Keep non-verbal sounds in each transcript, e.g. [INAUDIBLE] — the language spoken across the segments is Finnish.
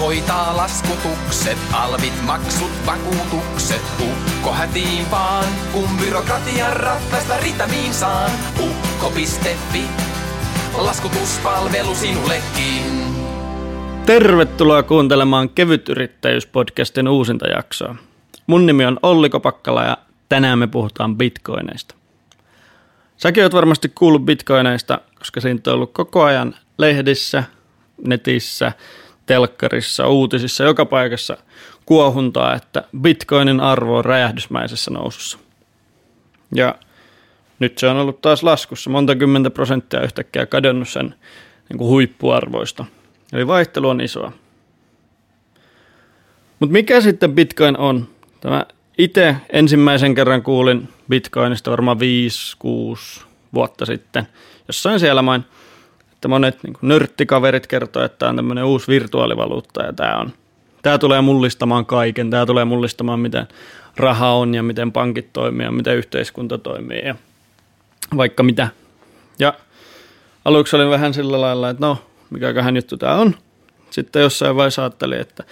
hoitaa laskutukset, alvit, maksut, vakuutukset. Ukko hätiin vaan, kun byrokratian ratkaista ritamiin saan. Ukko.fi, laskutuspalvelu sinullekin. Tervetuloa kuuntelemaan Kevytyrittäjyyspodcastin uusinta jaksoa. Mun nimi on Olli Kopakkala ja tänään me puhutaan bitcoineista. Säkin oot varmasti kuullut bitcoineista, koska siitä on ollut koko ajan lehdissä, netissä, telkkarissa, uutisissa, joka paikassa kuohuntaa, että bitcoinin arvo on räjähdysmäisessä nousussa. Ja nyt se on ollut taas laskussa, monta kymmentä prosenttia yhtäkkiä kadonnut sen niin kuin huippuarvoista. Eli vaihtelu on isoa. Mutta mikä sitten bitcoin on? Tämä itse ensimmäisen kerran kuulin bitcoinista varmaan 5-6 vuotta sitten. Jossain siellä main – että monet niin kuin nörttikaverit kertoo, että tämä on tämmöinen uusi virtuaalivaluutta ja tämä, on, tämä tulee mullistamaan kaiken. Tämä tulee mullistamaan, miten raha on ja miten pankit toimii ja miten yhteiskunta toimii ja vaikka mitä. Ja aluksi olin vähän sillä lailla, että no, mikäköhän juttu tämä on. Sitten jossain vaiheessa ajattelin, että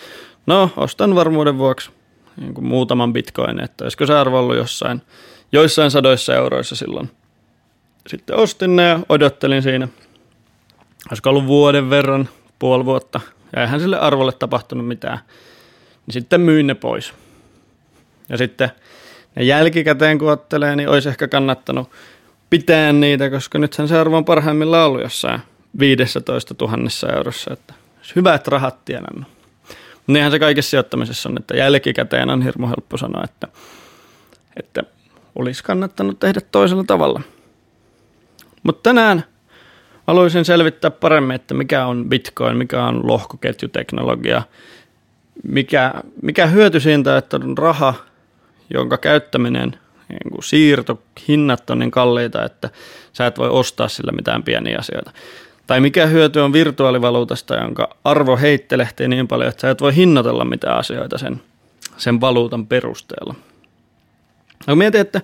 no, ostan varmuuden vuoksi niin kuin muutaman bitcoin, että olisiko se arvo ollut jossain, joissain sadoissa euroissa silloin. Sitten ostin ne ja odottelin siinä – olisiko ollut vuoden verran, puoli vuotta, ja eihän sille arvolle tapahtunut mitään, niin sitten myin ne pois. Ja sitten ne jälkikäteen kun ottelee, niin olisi ehkä kannattanut pitää niitä, koska nythän se arvo on parhaimmillaan ollut jossain 15 000 eurossa, että hyvät rahat tienannut. Niinhän se kaikessa sijoittamisessa on, että jälkikäteen on hirmu helppo sanoa, että, että olisi kannattanut tehdä toisella tavalla. Mutta tänään – haluaisin selvittää paremmin, että mikä on Bitcoin, mikä on lohkoketjuteknologia, mikä, mikä hyöty siitä, että on raha, jonka käyttäminen, niin kuin siirto, hinnat on niin kalliita, että sä et voi ostaa sillä mitään pieniä asioita. Tai mikä hyöty on virtuaalivaluutasta, jonka arvo heittelehtii niin paljon, että sä et voi hinnoitella mitään asioita sen, sen valuutan perusteella. No mietin, että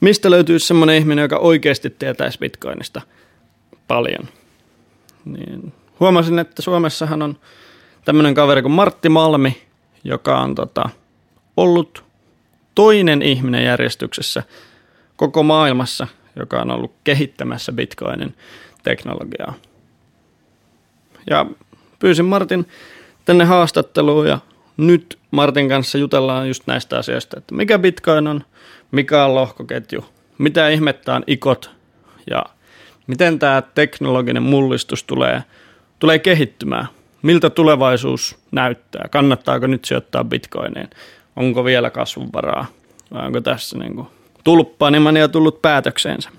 mistä löytyy semmoinen ihminen, joka oikeasti tietäisi bitcoinista – paljon. Niin huomasin, että Suomessahan on tämmöinen kaveri kuin Martti Malmi, joka on tota, ollut toinen ihminen järjestyksessä koko maailmassa, joka on ollut kehittämässä Bitcoinin teknologiaa. Ja pyysin Martin tänne haastatteluun ja nyt Martin kanssa jutellaan just näistä asioista, että mikä Bitcoin on, mikä on lohkoketju, mitä ihmettä on ikot ja Miten tämä teknologinen mullistus tulee, tulee kehittymään? Miltä tulevaisuus näyttää? Kannattaako nyt sijoittaa bitcoineen? Onko vielä kasvunvaraa? Vai onko tässä niin kuin tulppaanimania tullut päätökseensä?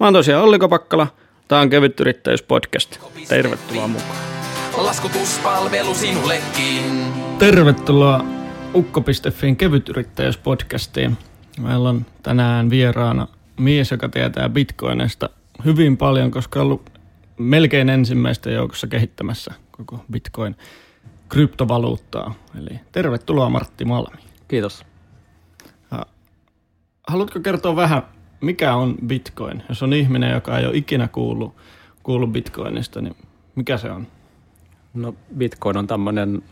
Mä oon tosiaan Olli Kopakkala. Tämä on Kevyt Yrittäjyys-podcast. Tervetuloa mukaan. Laskutuspalvelu sinullekin. Tervetuloa Ukko.fin Kevyt Yrittäjyys-podcastiin. Meillä on tänään vieraana mies, joka tietää bitcoinista hyvin paljon, koska on ollut melkein ensimmäistä joukossa kehittämässä koko bitcoin kryptovaluuttaa. Eli tervetuloa Martti Malmi. Kiitos. Haluatko kertoa vähän, mikä on bitcoin? Jos on ihminen, joka ei ole ikinä kuullut, kuullut bitcoinista, niin mikä se on? No bitcoin on tämmöinen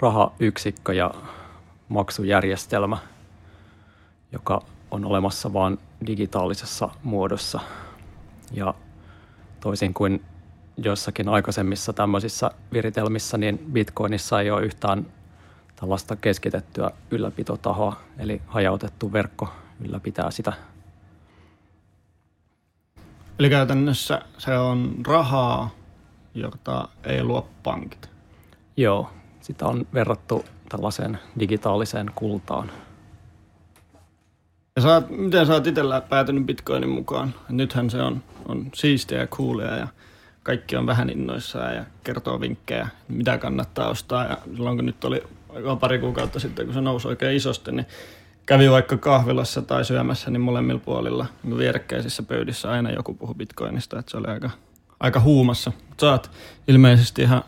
rahayksikkö ja maksujärjestelmä, joka on olemassa vain digitaalisessa muodossa. Ja toisin kuin joissakin aikaisemmissa tämmöisissä viritelmissä, niin Bitcoinissa ei ole yhtään tällaista keskitettyä ylläpitotahoa, eli hajautettu verkko ylläpitää sitä. Eli käytännössä se on rahaa, jota ei luo pankit. Joo, sitä on verrattu tällaiseen digitaaliseen kultaan. Ja sä oot, miten sä oot itsellä päätynyt Bitcoinin mukaan? Nythän se on, on siistiä ja coolia ja kaikki on vähän innoissaan ja kertoo vinkkejä, mitä kannattaa ostaa. Ja silloin kun nyt oli pari kuukautta sitten, kun se nousi oikein isosti, niin kävi vaikka kahvilassa tai syömässä, niin molemmilla puolilla niin vierekkäisissä pöydissä aina joku puhu bitcoinista, että se oli aika, aika huumassa. Sä oot ilmeisesti ihan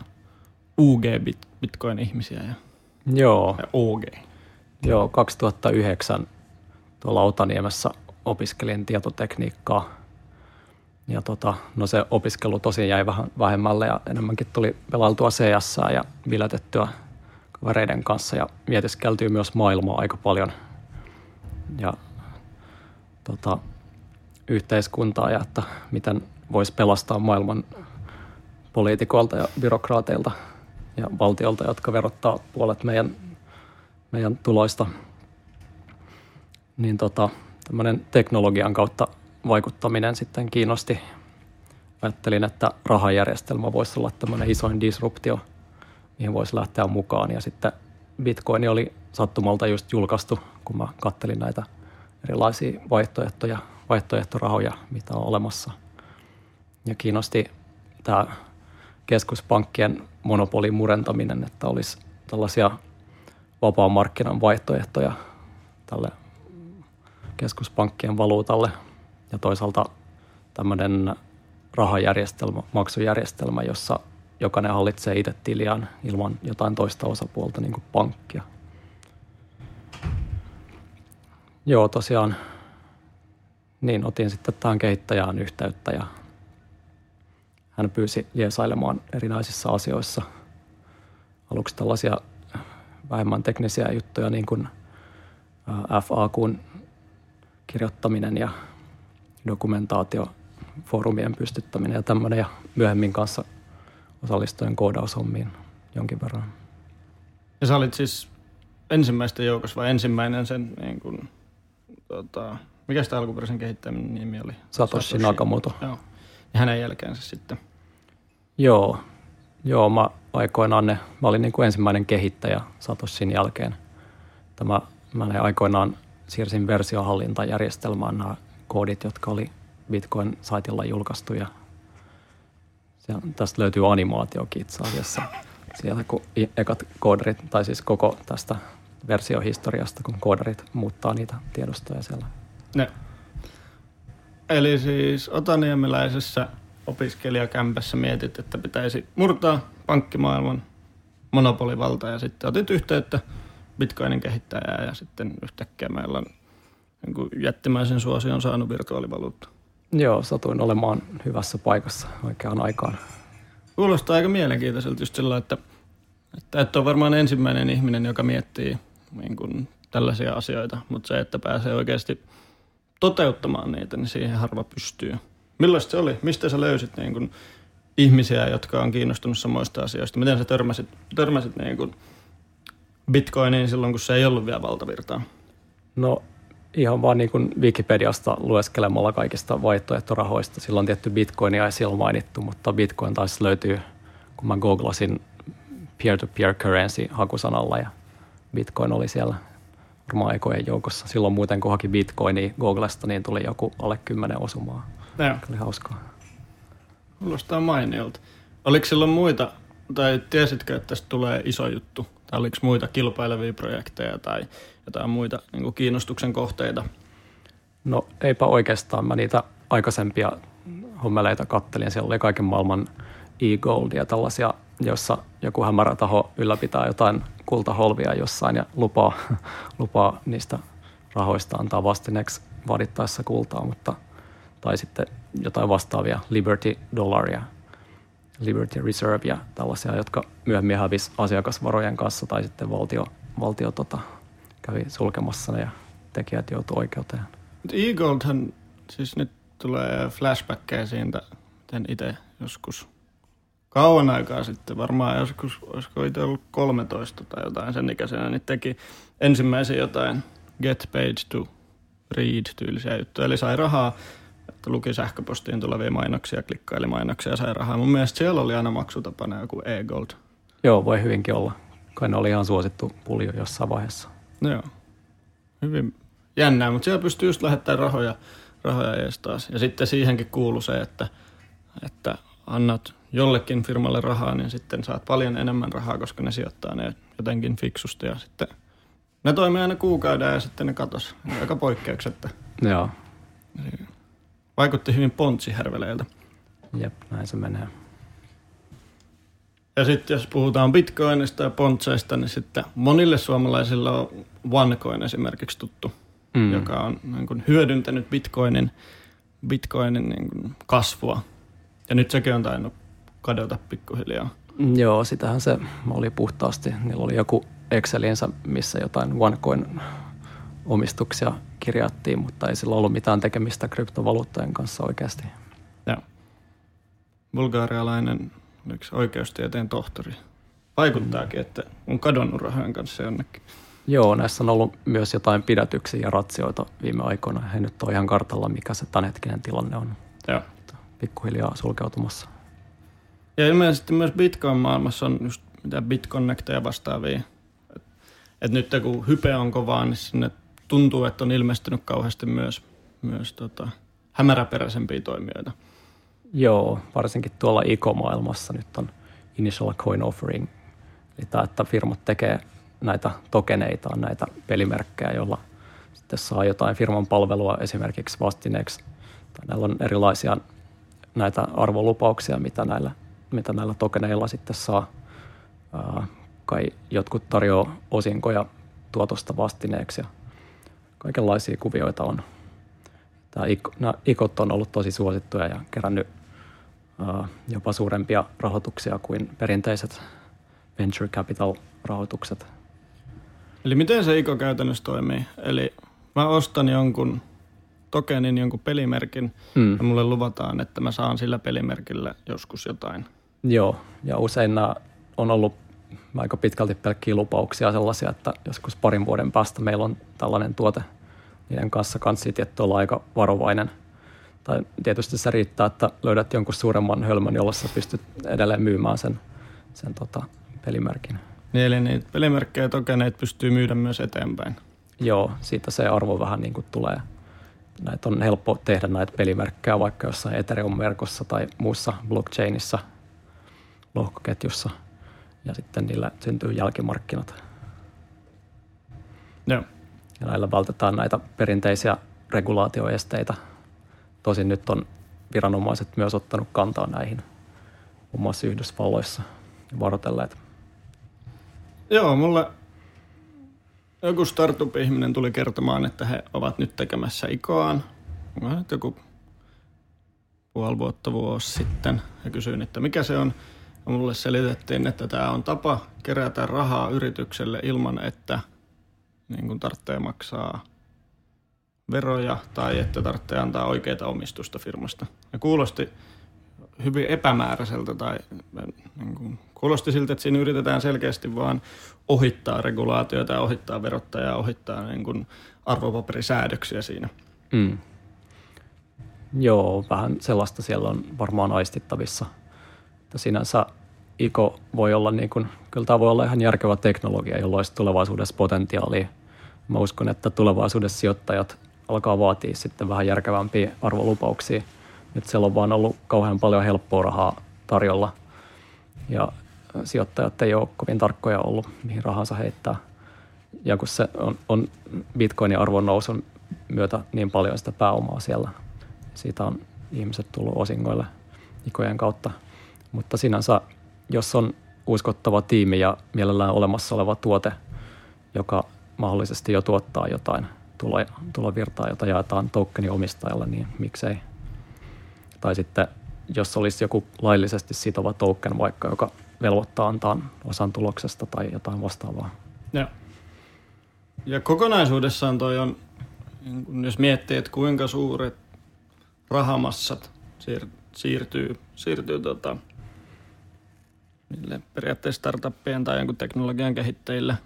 UG-bitcoin-ihmisiä ja, Joo. ja OG. Joo, 2009 tuolla Otaniemessä opiskelin tietotekniikkaa Ja tota, no se opiskelu tosiaan jäi vähän vähemmälle ja enemmänkin tuli pelailtua CS ja biletettyä kavereiden kanssa ja mietiskeltyy myös maailmaa aika paljon ja tota, yhteiskuntaa ja että miten voisi pelastaa maailman poliitikoilta ja byrokraateilta ja valtiolta, jotka verottaa puolet meidän, meidän tuloista. Niin tota, tämmöinen teknologian kautta vaikuttaminen sitten kiinnosti. Ajattelin, että rahajärjestelmä voisi olla tämmöinen isoin disruptio, mihin voisi lähteä mukaan. Ja sitten Bitcoin oli sattumalta just julkaistu, kun mä kattelin näitä erilaisia vaihtoehtoja, vaihtoehtorahoja, mitä on olemassa. Ja kiinnosti tämä keskuspankkien monopolin murentaminen, että olisi tällaisia vapaan markkinan vaihtoehtoja tälle keskuspankkien valuutalle ja toisaalta tämmöinen rahajärjestelmä, maksujärjestelmä, jossa jokainen hallitsee itse tiliään ilman jotain toista osapuolta, niin kuin pankkia. Joo, tosiaan niin otin sitten tähän kehittäjään yhteyttä ja hän pyysi jeesailemaan erinäisissä asioissa. Aluksi tällaisia vähemmän teknisiä juttuja, niin kuin FAQn kirjoittaminen ja dokumentaatio, foorumien pystyttäminen ja tämmöinen, ja myöhemmin kanssa osallistuen koodaushommiin jonkin verran. Ja sä olit siis ensimmäistä joukossa vai ensimmäinen sen, niin kuin, tota, mikä sitä alkuperäisen kehittäminen nimi oli? Satoshi, Satoshi. Nakamoto. Joo. Ja hänen jälkeensä sitten. Joo, joo mä aikoinaan ne, mä olin niin kuin ensimmäinen kehittäjä Satoshin jälkeen. Tämä, mä ne aikoinaan siirsin versiohallintajärjestelmään nämä koodit, jotka oli Bitcoin-saitilla julkaistu ja se, tästä löytyy animaatiokin itse asiassa. Siellä kun ekat koodarit, tai siis koko tästä versiohistoriasta, kun koodarit muuttaa niitä tiedostoja siellä. Ne. Eli siis Otaniemeläisessä opiskelijakämpässä mietit, että pitäisi murtaa pankkimaailman monopolivalta ja sitten otit yhteyttä Bitcoinin kehittäjää ja sitten yhtäkkiä meillä on niin jättimäisen suosion saanut virtuaalivaluutta. Joo, satuin olemaan hyvässä paikassa oikeaan aikaan. Kuulostaa aika mielenkiintoiselta just sillä, että, että et ole varmaan ensimmäinen ihminen, joka miettii niin kuin tällaisia asioita, mutta se, että pääsee oikeasti toteuttamaan niitä, niin siihen harva pystyy. Millaista se oli? Mistä sä löysit niin kuin ihmisiä, jotka on kiinnostunut samoista asioista? Miten sä törmäsit, törmäsit niin kuin Bitcoiniin silloin, kun se ei ollut vielä valtavirtaa? No ihan vaan niin kuin Wikipediasta lueskelemalla kaikista vaihtoehtorahoista. Silloin tietty Bitcoinia ei silloin mainittu, mutta Bitcoin taisi löytyy, kun mä googlasin peer-to-peer currency hakusanalla ja Bitcoin oli siellä varmaan ekojen joukossa. Silloin muuten kun haki Bitcoinia Googlesta, niin tuli joku alle kymmenen osumaa. Joo. Oli hauskaa. Kuulostaa mainiolta. Oliko silloin muita, tai tiesitkö, että tästä tulee iso juttu? Oliko muita kilpailevia projekteja tai jotain muita niin kuin kiinnostuksen kohteita? No eipä oikeastaan. Mä niitä aikaisempia hommeleita kattelin. Siellä oli kaiken maailman e-gold ja tällaisia, jossa joku hämärä taho ylläpitää jotain kultaholvia jossain ja lupaa, [LAUGHS] lupaa niistä rahoista antaa vastineeksi vaadittaessa kultaa, mutta tai sitten jotain vastaavia Liberty Dollaria, Liberty Reserve ja tällaisia, jotka myöhemmin hävisi asiakasvarojen kanssa tai sitten valtio, valtio tota, kävi sulkemassa ne ja tekijät joutui oikeuteen. E-Goldhan, siis nyt tulee flashbackkejä siitä, miten itse joskus kauan aikaa sitten, varmaan joskus, olisiko itse ollut 13 tai jotain sen ikäisenä, niin teki ensimmäisen jotain get paid to read tyylisiä juttuja. Eli sai rahaa, että luki sähköpostiin tulevia mainoksia, klikkaili mainoksia ja sai rahaa. Mun mielestä siellä oli aina maksutapana joku e-gold. Joo, voi hyvinkin olla. Kai ne oli ihan suosittu puljo jossain vaiheessa. Joo. Hyvin jännää, mutta siellä pystyy just lähettämään rahoja, rahoja ees taas. Ja sitten siihenkin kuuluu se, että, että annat jollekin firmalle rahaa, niin sitten saat paljon enemmän rahaa, koska ne sijoittaa ne jotenkin fiksusti ja sitten ne toimii aina kuukauden ja sitten ne katos. Aika poikkeuksetta. Joo. Vaikutti hyvin pontsihärveleiltä. Jep, näin se menee. Ja sitten jos puhutaan bitcoinista ja pontseista, niin sitten monille suomalaisilla on OneCoin esimerkiksi tuttu, mm. joka on niin kuin hyödyntänyt bitcoinin bitcoinin niin kuin kasvua. Ja nyt sekin on tainnut kadota pikkuhiljaa. Joo, sitähän se oli puhtaasti. Niillä oli joku Excelinsä, missä jotain OneCoin omistuksia kirjattiin, mutta ei sillä ollut mitään tekemistä kryptovaluuttojen kanssa oikeasti. Joo. Bulgarialainen yksi oikeustieteen tohtori vaikuttaakin, että on kadonnut rahojen kanssa jonnekin. Joo, näissä on ollut myös jotain pidätyksiä ja ratsioita viime aikoina. He nyt on ihan kartalla, mikä se tämänhetkinen tilanne on. Joo. Pikkuhiljaa sulkeutumassa. Ja ilmeisesti myös Bitcoin-maailmassa on just mitä Bitconnecteja vastaavia. Et, et nyt kun hype on kovaa, niin sinne tuntuu, että on ilmestynyt kauheasti myös, myös tota, hämäräperäisempiä toimijoita. Joo, varsinkin tuolla ICO-maailmassa nyt on Initial Coin Offering, eli tämä, että firmat tekee näitä tokeneita, näitä pelimerkkejä, joilla sitten saa jotain firman palvelua esimerkiksi vastineeksi. Tai näillä on erilaisia näitä arvolupauksia, mitä näillä, mitä näillä tokeneilla sitten saa. Ää, kai jotkut tarjoaa osinkoja tuotosta vastineeksi ja kaikenlaisia kuvioita on. Tämä nämä ikot on ollut tosi suosittuja ja kerännyt ää, jopa suurempia rahoituksia kuin perinteiset venture capital rahoitukset. Eli miten se ICO käytännössä toimii? Eli mä ostan jonkun tokenin, jonkun pelimerkin, mm. ja mulle luvataan, että mä saan sillä pelimerkillä joskus jotain. Joo, ja usein nämä on ollut aika pitkälti pelkkiä lupauksia sellaisia, että joskus parin vuoden päästä meillä on tällainen tuote, niiden kanssa kanssa tietty olla aika varovainen. Tai tietysti se riittää, että löydät jonkun suuremman hölmön, jolla sä pystyt edelleen myymään sen, sen tota, pelimerkin. Niin, eli niitä pelimerkkejä tokeneet pystyy myydä myös eteenpäin. Joo, siitä se arvo vähän niin kuin tulee. Näitä on helppo tehdä näitä pelimerkkejä vaikka jossain Ethereum-verkossa tai muussa blockchainissa, lohkoketjussa, ja sitten niillä syntyy jälkimarkkinat. Joo. Ja näillä vältetään näitä perinteisiä regulaatioesteitä. Tosin nyt on viranomaiset myös ottanut kantaa näihin, muun muassa Yhdysvalloissa, ja varoitelleet Joo, mulle joku startup-ihminen tuli kertomaan, että he ovat nyt tekemässä ikoaan. Joku puoli vuotta vuosi sitten ja kysyin, että mikä se on. Ja mulle selitettiin, että tämä on tapa kerätä rahaa yritykselle ilman, että niin kuin tarvitsee maksaa veroja tai että tarvitsee antaa oikeita omistusta firmasta. Ja kuulosti hyvin epämääräiseltä tai niin kuin, kuulosti siltä, että siinä yritetään selkeästi vaan ohittaa regulaatioita ja ohittaa verottajaa, ohittaa niin kuin arvopaperisäädöksiä siinä. Mm. Joo, vähän sellaista siellä on varmaan aistittavissa. Että sinänsä ICO voi olla, niin kuin, kyllä tämä voi olla ihan järkevä teknologia, jolla olisi tulevaisuudessa potentiaalia. Mä uskon, että tulevaisuudessa sijoittajat alkaa vaatia sitten vähän järkevämpiä arvolupauksia. Nyt siellä on vaan ollut kauhean paljon helppoa rahaa tarjolla ja sijoittajat ei ole kovin tarkkoja ollut, mihin rahansa heittää. Ja kun se on, on bitcoinin arvon nousun myötä niin paljon sitä pääomaa siellä, siitä on ihmiset tullut osingoille ikojen kautta. Mutta sinänsä, jos on uskottava tiimi ja mielellään olemassa oleva tuote, joka mahdollisesti jo tuottaa jotain tulovirtaa, jota jaetaan tokenin omistajalle, niin miksei. Tai sitten jos olisi joku laillisesti sitova token vaikka, joka velvoittaa antaa osan tuloksesta tai jotain vastaavaa. Ja, ja kokonaisuudessaan toi on, niin jos miettii, että kuinka suuret rahamassat siir, siirtyy, siirtyy tota, niille periaatteessa startuppien tai jonkun teknologian kehittäjille,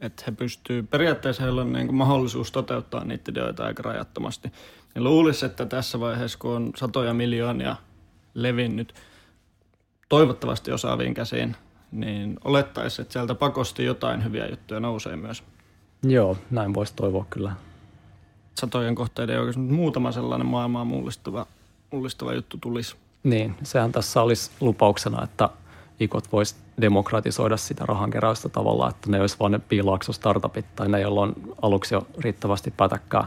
että he pystyy, periaatteessa heillä on niin kuin mahdollisuus toteuttaa niitä ideoita aika rajattomasti. Niin luulisi, että tässä vaiheessa, kun on satoja miljoonia levinnyt toivottavasti osaaviin käsiin, niin olettaisiin, että sieltä pakosti jotain hyviä juttuja nousee myös. Joo, näin voisi toivoa kyllä. Satojen kohteiden oikein muutama sellainen maailmaa mullistava, mullistava juttu tulisi. Niin, sehän tässä olisi lupauksena, että ikot voisi demokratisoida sitä rahankeräystä tavalla, että ne olisi vain ne piilaakso startupit tai ne, joilla on aluksi jo riittävästi pätäkkää,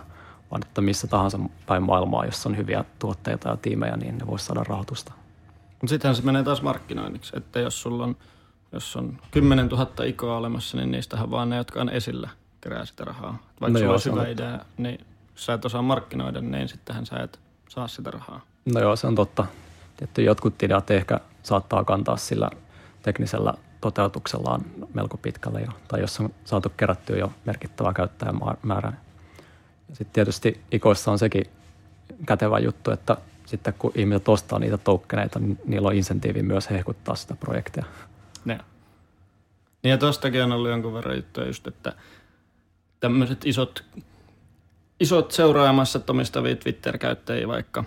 vaan että missä tahansa päin maailmaa, jossa on hyviä tuotteita ja tiimejä, niin ne voisi saada rahoitusta. Mutta sittenhän se menee taas markkinoinniksi, että jos sulla on, jos on 10 000 ikoa olemassa, niin niistähän vaan ne, jotka on esillä, kerää sitä rahaa. Vaikka no sulla olisi hyvä idea, niin jos sä et osaa markkinoida, niin sittenhän sä et saa sitä rahaa. No joo, se on totta. Tietty jotkut ideat ehkä saattaa kantaa sillä teknisellä toteutuksellaan melko pitkälle jo, tai jos on saatu kerättyä jo merkittävä käyttäjämäärä. Sitten tietysti ikoissa on sekin kätevä juttu, että sitten kun ihmiset ostaa niitä toukkeneita, niin niillä on insentiivi myös hehkuttaa sitä projektia. Ne. Niin ja tostakin on ollut jonkun verran juttuja just, että tämmöiset isot, isot seuraajamassat omistavia Twitter-käyttäjiä vaikka,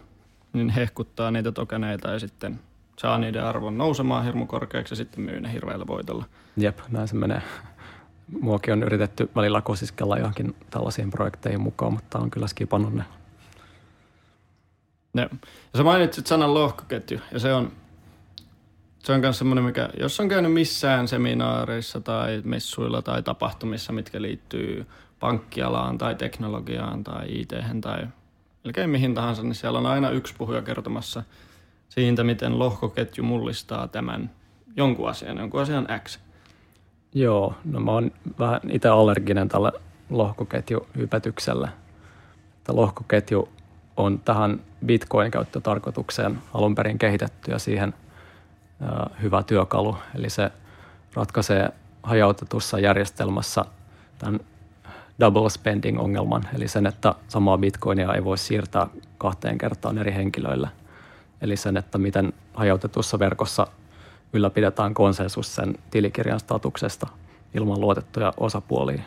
niin hehkuttaa niitä tokeneita ja sitten saa niiden arvon nousemaan hirmu korkeaksi ja sitten myy ne hirveällä voitolla. Jep, näin se menee. Muakin on yritetty välillä kosiskella johonkin tällaisiin projekteihin mukaan, mutta on kyllä skipannut ne. Ne. Ja sä mainitsit sanan lohkoketju ja se on, se on myös semmoinen, mikä, jos on käynyt missään seminaareissa tai messuilla tai tapahtumissa, mitkä liittyy pankkialaan tai teknologiaan tai it tai melkein mihin tahansa, niin siellä on aina yksi puhuja kertomassa siitä, miten lohkoketju mullistaa tämän jonkun asian, jonkun asian X. Joo, no mä oon vähän itse allerginen tälle lohkoketjuhypetykselle. Että lohkoketju on tähän Bitcoin-käyttötarkoitukseen alun perin kehitetty ja siihen hyvä työkalu. Eli se ratkaisee hajautetussa järjestelmässä tämän double spending ongelman, eli sen, että samaa bitcoinia ei voi siirtää kahteen kertaan eri henkilöille. Eli sen, että miten hajautetussa verkossa ylläpidetään konsensus sen tilikirjan statuksesta ilman luotettuja osapuolia.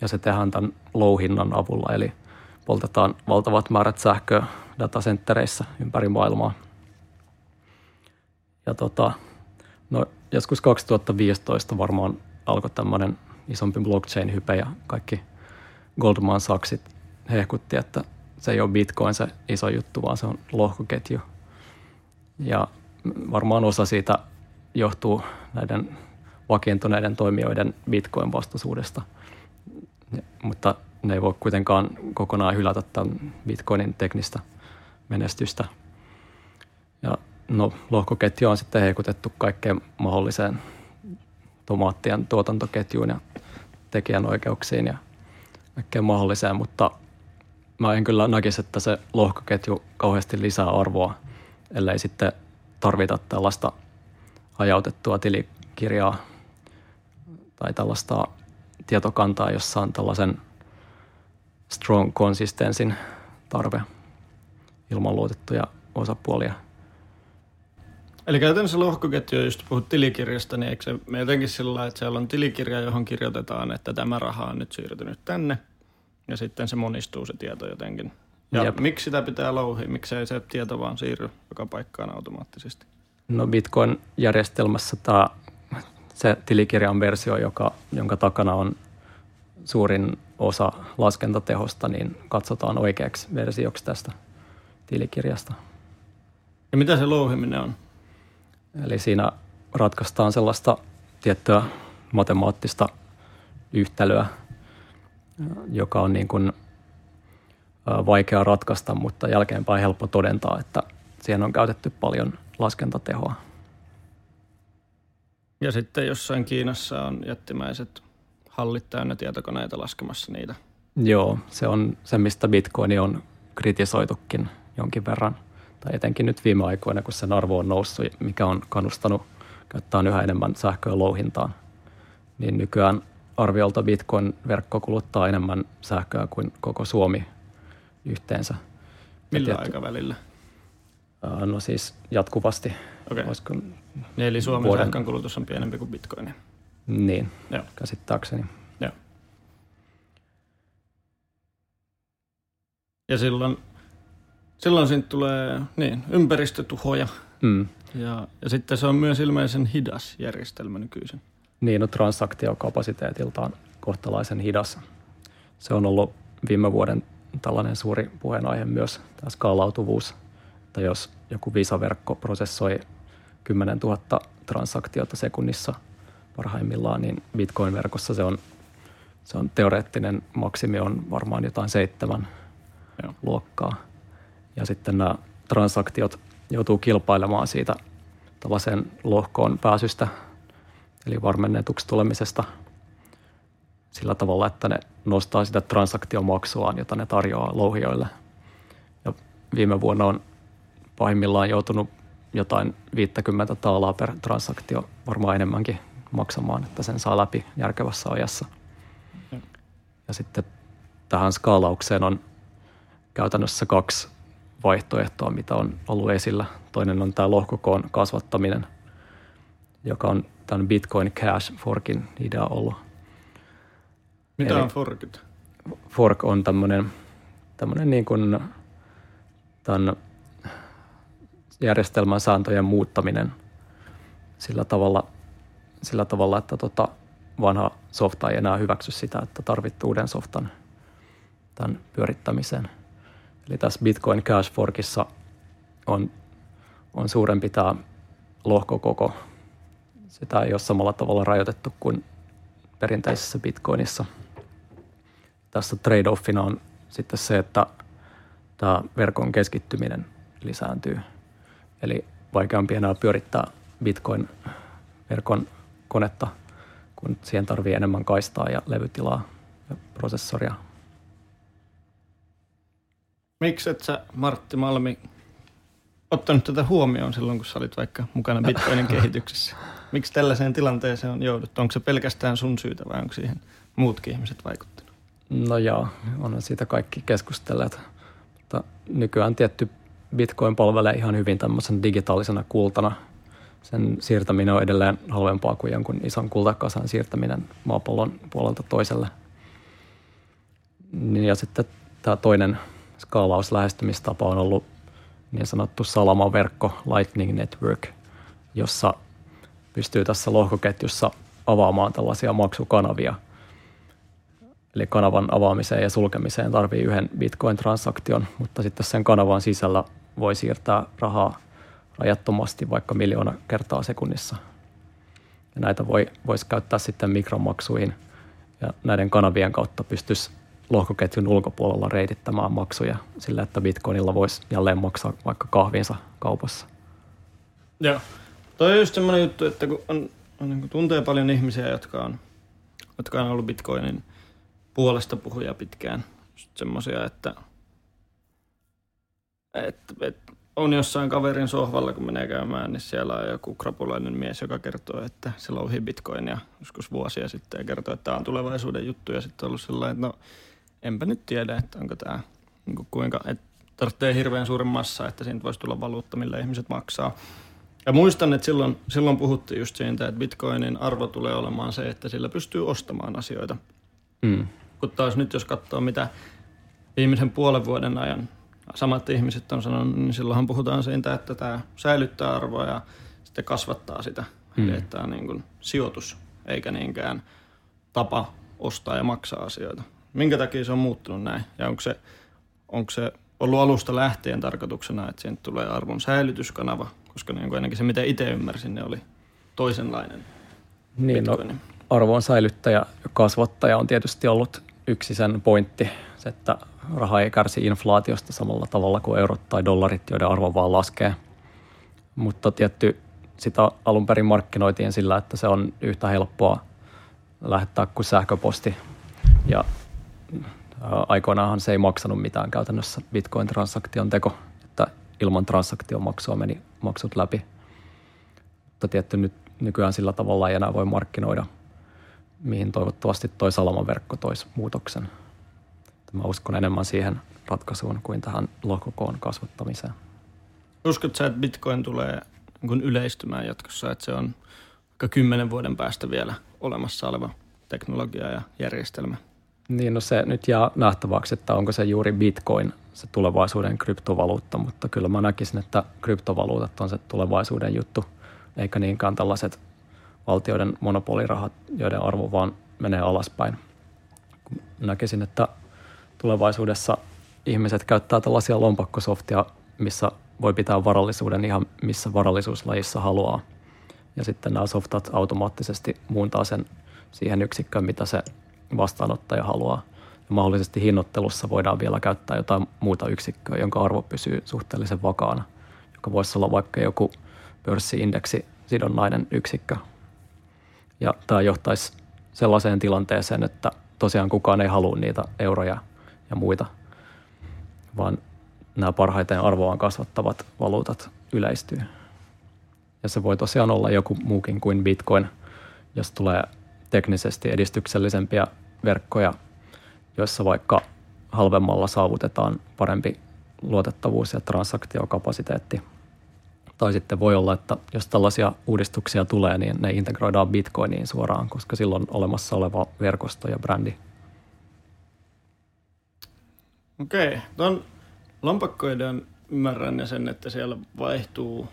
Ja se tehdään tämän low-hinnan avulla, eli poltetaan valtavat määrät sähköä datacenttereissä ympäri maailmaa. Ja tota, no, joskus 2015 varmaan alkoi tämmöinen isompi blockchain-hype ja kaikki Goldman Sachsit hehkutti, että se ei ole Bitcoin se iso juttu, vaan se on lohkoketju. Ja varmaan osa siitä johtuu näiden vakiintuneiden toimijoiden Bitcoin-vastaisuudesta. Mutta ne ei voi kuitenkaan kokonaan hylätä tämän Bitcoinin teknistä menestystä. Ja no, lohkoketju on sitten heikutettu kaikkeen mahdolliseen tomaattien tuotantoketjuun ja tekijänoikeuksiin ja kaikkeen mahdolliseen, mutta mä en kyllä näkisi, että se lohkoketju kauheasti lisää arvoa, ellei sitten tarvita tällaista hajautettua tilikirjaa tai tällaista tietokantaa, jossa on tällaisen strong consistensin tarve ilman luotettuja osapuolia. Eli käytännössä lohkoketju, jos puhut tilikirjasta, niin eikö se me jotenkin sillä että siellä on tilikirja, johon kirjoitetaan, että tämä raha on nyt siirtynyt tänne, ja sitten se monistuu se tieto jotenkin. Ja Jep. miksi sitä pitää louhia? Miksei se tieto vaan siirry joka paikkaan automaattisesti? No Bitcoin-järjestelmässä tämä, se tilikirjan versio, joka, jonka takana on suurin osa laskentatehosta, niin katsotaan oikeaksi versioksi tästä tilikirjasta. Ja mitä se louhiminen on? Eli siinä ratkaistaan sellaista tiettyä matemaattista yhtälöä, joka on niin kuin vaikea ratkaista, mutta jälkeenpäin helppo todentaa, että siihen on käytetty paljon laskentatehoa. Ja sitten jossain Kiinassa on jättimäiset hallit täynnä tietokoneita laskemassa niitä. Joo, se on se, mistä Bitcoin on kritisoitukin jonkin verran. Tai etenkin nyt viime aikoina, kun sen arvo on noussut, mikä on kannustanut käyttää yhä enemmän sähköä louhintaan. Niin nykyään arviolta Bitcoin-verkko kuluttaa enemmän sähköä kuin koko Suomi yhteensä. Millä tietty, aikavälillä? No siis jatkuvasti. Okay. Olisiko niin eli Suomen vuoden... sähkön kulutus on pienempi kuin Bitcoin. Niin, Joo. käsittääkseni. Joo. Ja silloin, silloin siitä tulee niin, ympäristötuhoja. Mm. Ja, ja sitten se on myös ilmeisen hidas järjestelmä nykyisin. Niin, no transaktiokapasiteetiltaan kohtalaisen hidas. Se on ollut viime vuoden tällainen suuri puheenaihe myös, tämä skaalautuvuus. Että jos joku visaverkko prosessoi 10 000 transaktiota sekunnissa parhaimmillaan, niin Bitcoin-verkossa se on, se on teoreettinen maksimi on varmaan jotain seitsemän Joo. luokkaa. Ja sitten nämä transaktiot joutuu kilpailemaan siitä tällaiseen lohkoon pääsystä, eli varmennetuksi tulemisesta sillä tavalla, että ne nostaa sitä transaktiomaksuaan, jota ne tarjoaa louhijoille. Ja viime vuonna on pahimmillaan joutunut jotain 50 taalaa per transaktio, varmaan enemmänkin maksamaan, että sen saa läpi järkevässä ajassa. Ja sitten tähän skaalaukseen on käytännössä kaksi vaihtoehtoa, mitä on ollut esillä. Toinen on tämä lohkokoon kasvattaminen, joka on tämän Bitcoin Cash Forkin idea ollut. Mitä Eli on forkit? Fork on tämmöinen, tämmöinen niin kuin tämän järjestelmän sääntöjen muuttaminen sillä tavalla, sillä tavalla että tota vanha softa ei enää hyväksy sitä, että tarvittu uuden softan tämän pyörittämiseen. Eli tässä Bitcoin Cash Forkissa on, on suurempi tämä lohkokoko. Sitä ei ole samalla tavalla rajoitettu kuin perinteisessä Bitcoinissa. Tässä trade-offina on sitten se, että tämä verkon keskittyminen lisääntyy. Eli vaikeampi enää pyörittää Bitcoin-verkon konetta, kun siihen tarvii enemmän kaistaa ja levytilaa ja prosessoria. Miksi et sä, Martti Malmi, ottanut tätä huomioon silloin, kun sä olit vaikka mukana Bitcoinin [LAUGHS] kehityksessä? Miksi tällaiseen tilanteeseen on jouduttu? Onko se pelkästään sun syytä vai onko siihen muutkin ihmiset vaikuttanut? No joo, on siitä kaikki keskustelleet. Mutta nykyään tietty Bitcoin palvelee ihan hyvin tämmöisen digitaalisena kultana. Sen siirtäminen on edelleen halvempaa kuin jonkun ison kultakasan siirtäminen maapallon puolelta toiselle. Niin ja sitten tämä toinen skaalauslähestymistapa on ollut niin sanottu salamaverkko Lightning Network, jossa pystyy tässä lohkoketjussa avaamaan tällaisia maksukanavia. Eli kanavan avaamiseen ja sulkemiseen tarvii yhden bitcoin-transaktion, mutta sitten sen kanavan sisällä voi siirtää rahaa rajattomasti vaikka miljoona kertaa sekunnissa. Ja näitä voi, voisi käyttää sitten mikromaksuihin ja näiden kanavien kautta pystyisi lohkoketjun ulkopuolella reitittämään maksuja sillä, että bitcoinilla voisi jälleen maksaa vaikka kahvinsa kaupassa. Joo. Toi on just semmoinen juttu, että kun on, on niin tuntee paljon ihmisiä, jotka on, jotka on ollut bitcoinin puolesta puhuja pitkään. semmoisia, että, että, että on jossain kaverin sohvalla, kun menee käymään, niin siellä on joku krapulainen mies, joka kertoo, että se louhii bitcoinia joskus vuosia sitten ja kertoo, että tämä on tulevaisuuden juttu. Ja sitten on ollut sellainen, että no enpä nyt tiedä, että onko tämä niin kuinka, että tarvitsee hirveän suuren massa, että siitä voisi tulla valuutta, millä ihmiset maksaa. Ja muistan, että silloin, silloin puhuttiin just siitä, että bitcoinin arvo tulee olemaan se, että sillä pystyy ostamaan asioita. Mm. Kun taas nyt jos katsoo, mitä viimeisen puolen vuoden ajan samat ihmiset on sanonut, niin silloinhan puhutaan siitä, että tämä säilyttää arvoa ja sitten kasvattaa sitä. Mm. Eli että tämä on niin kuin sijoitus, eikä niinkään tapa ostaa ja maksaa asioita. Minkä takia se on muuttunut näin? Ja onko se, onko se ollut alusta lähtien tarkoituksena, että siitä tulee arvon säilytyskanava? Koska niin kuin ainakin se, mitä itse ymmärsin, ne oli toisenlainen Niin, no, arvon säilyttäjä ja kasvattaja on tietysti ollut yksi sen pointti, se, että raha ei kärsi inflaatiosta samalla tavalla kuin eurot tai dollarit, joiden arvo vaan laskee. Mutta tietty sitä alun perin markkinoitiin sillä, että se on yhtä helppoa lähettää kuin sähköposti. Ja aikoinaanhan se ei maksanut mitään käytännössä Bitcoin-transaktion teko, että ilman transaktiomaksua meni maksut läpi. Mutta tietty nyt nykyään sillä tavalla ei enää voi markkinoida, mihin toivottavasti toi salamaverkko toisi muutoksen. Mä uskon enemmän siihen ratkaisuun kuin tähän lohkokoon kasvattamiseen. Uskotko sä, että Bitcoin tulee niin yleistymään jatkossa, että se on kymmenen vuoden päästä vielä olemassa oleva teknologia ja järjestelmä? Niin, no se nyt jää nähtäväksi, että onko se juuri Bitcoin se tulevaisuuden kryptovaluutta, mutta kyllä mä näkisin, että kryptovaluutat on se tulevaisuuden juttu, eikä niinkään tällaiset valtioiden monopolirahat, joiden arvo vaan menee alaspäin. Näkisin, että tulevaisuudessa ihmiset käyttää tällaisia lompakkosoftia, missä voi pitää varallisuuden ihan missä varallisuuslajissa haluaa. Ja sitten nämä softat automaattisesti muuntaa sen siihen yksikköön, mitä se vastaanottaja haluaa. Ja mahdollisesti hinnoittelussa voidaan vielä käyttää jotain muuta yksikköä, jonka arvo pysyy suhteellisen vakaana, joka voisi olla vaikka joku pörssiindeksi sidonnainen yksikkö. Ja tämä johtaisi sellaiseen tilanteeseen, että tosiaan kukaan ei halua niitä euroja ja muita, vaan nämä parhaiten arvoaan kasvattavat valuutat yleistyy. Ja se voi tosiaan olla joku muukin kuin Bitcoin, jos tulee teknisesti edistyksellisempiä verkkoja, joissa vaikka halvemmalla saavutetaan parempi luotettavuus ja transaktiokapasiteetti. Tai sitten voi olla, että jos tällaisia uudistuksia tulee, niin ne integroidaan Bitcoiniin suoraan, koska silloin on olemassa oleva verkosto ja brändi. Okei, tuon lompakkoiden ymmärrän ja sen, että siellä vaihtuu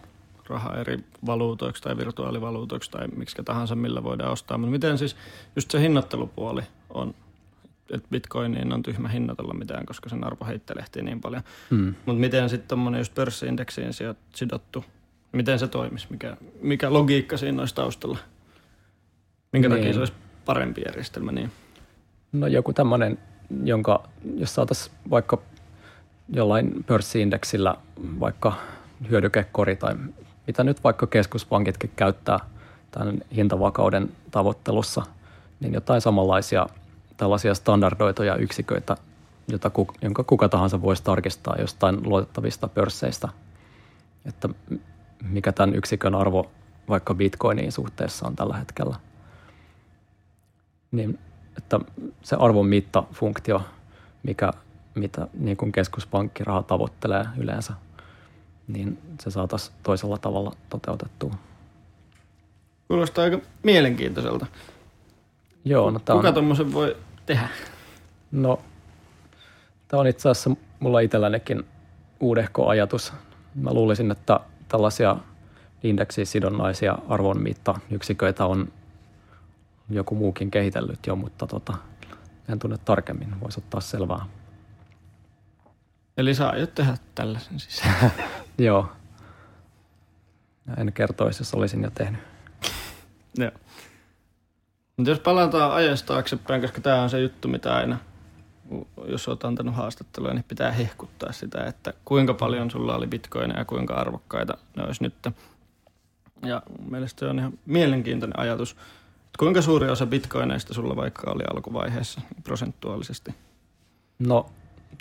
raha eri valuutoiksi tai virtuaalivaluutoiksi tai miksi tahansa, millä voidaan ostaa. Mutta miten siis just se hinnoittelupuoli on, että bitcoiniin on tyhmä hinnoitella mitään, koska sen arvo heittelehtii niin paljon. Hmm. Mutta miten sitten tuommoinen just pörssiindeksiin sidottu, miten se toimisi, mikä, mikä logiikka siinä olisi taustalla? Minkä niin. takia se olisi parempi järjestelmä niin? No joku tämmöinen, jonka, jos saataisiin vaikka jollain pörssiindeksillä vaikka hyödykekori tai mitä nyt vaikka keskuspankitkin käyttää tämän hintavakauden tavoittelussa, niin jotain samanlaisia tällaisia standardoituja yksiköitä, jota, jonka kuka tahansa voisi tarkistaa jostain luotettavista pörsseistä, että mikä tämän yksikön arvo vaikka bitcoiniin suhteessa on tällä hetkellä. Niin, että se arvon mittafunktio, mikä, mitä niin kuin keskuspankkiraha tavoittelee yleensä – niin se saataisiin toisella tavalla toteutettua. Kuulostaa aika mielenkiintoiselta. Joo, no Kuka on... tuommoisen voi tehdä? No, tämä on itse asiassa mulla itsellänikin uudehko ajatus. Mä luulisin, että tällaisia indeksisidonnaisia arvonmittayksiköitä on joku muukin kehitellyt jo, mutta tota, en tunne tarkemmin. Voisi ottaa selvää. Eli saa jo tehdä tällaisen siis. [LAUGHS] Joo. En kertoisi, jos olisin jo tehnyt. [LAUGHS] Joo. Mutta jos palataan ajasta taaksepäin, koska tämä on se juttu, mitä aina, jos olet antanut haastattelua, niin pitää hehkuttaa sitä, että kuinka paljon sulla oli bitcoineja ja kuinka arvokkaita ne olisi nyt. Ja mielestäni se on ihan mielenkiintoinen ajatus. Että kuinka suuri osa bitcoineista sulla vaikka oli alkuvaiheessa prosentuaalisesti? No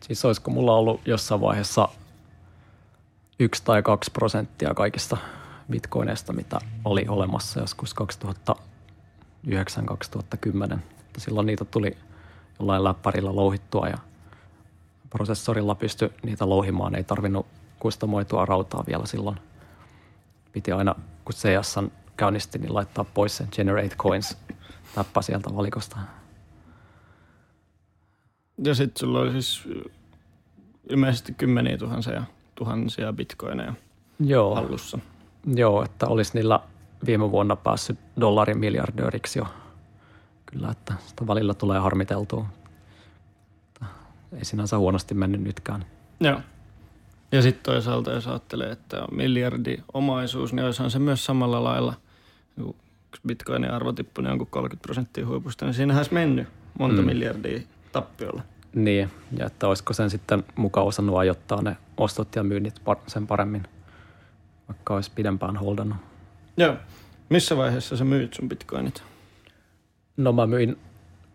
Siis olisiko mulla ollut jossain vaiheessa yksi tai kaksi prosenttia kaikista bitcoineista, mitä oli olemassa joskus 2009-2010. Silloin niitä tuli jollain läppärillä louhittua ja prosessorilla pysty niitä louhimaan. Ei tarvinnut kustomoitua rautaa vielä silloin. Piti aina, kun CS käynnisti, niin laittaa pois sen Generate Coins täppä sieltä valikosta. Ja sitten sulla oli siis ilmeisesti kymmeniä tuhansia, tuhansia bitcoineja Joo. hallussa. Joo, että olisi niillä viime vuonna päässyt dollarin miljardööriksi jo. Kyllä, että sitä välillä tulee harmiteltua. Ei sinänsä huonosti mennyt nytkään. Joo. Ja sitten toisaalta, jos ajattelee, että on miljardi omaisuus, niin olisihan se myös samalla lailla, kun bitcoinin arvo tippui niin jonkun 30 prosenttia huipusta, niin siinähän olisi mennyt monta mm. miljardia tappiolla. Niin, ja että olisiko sen sitten mukaan osannut ajoittaa ne ostot ja myynnit sen paremmin, vaikka olisi pidempään holdannut. Joo. Missä vaiheessa sä myyt sun bitcoinit? No mä myin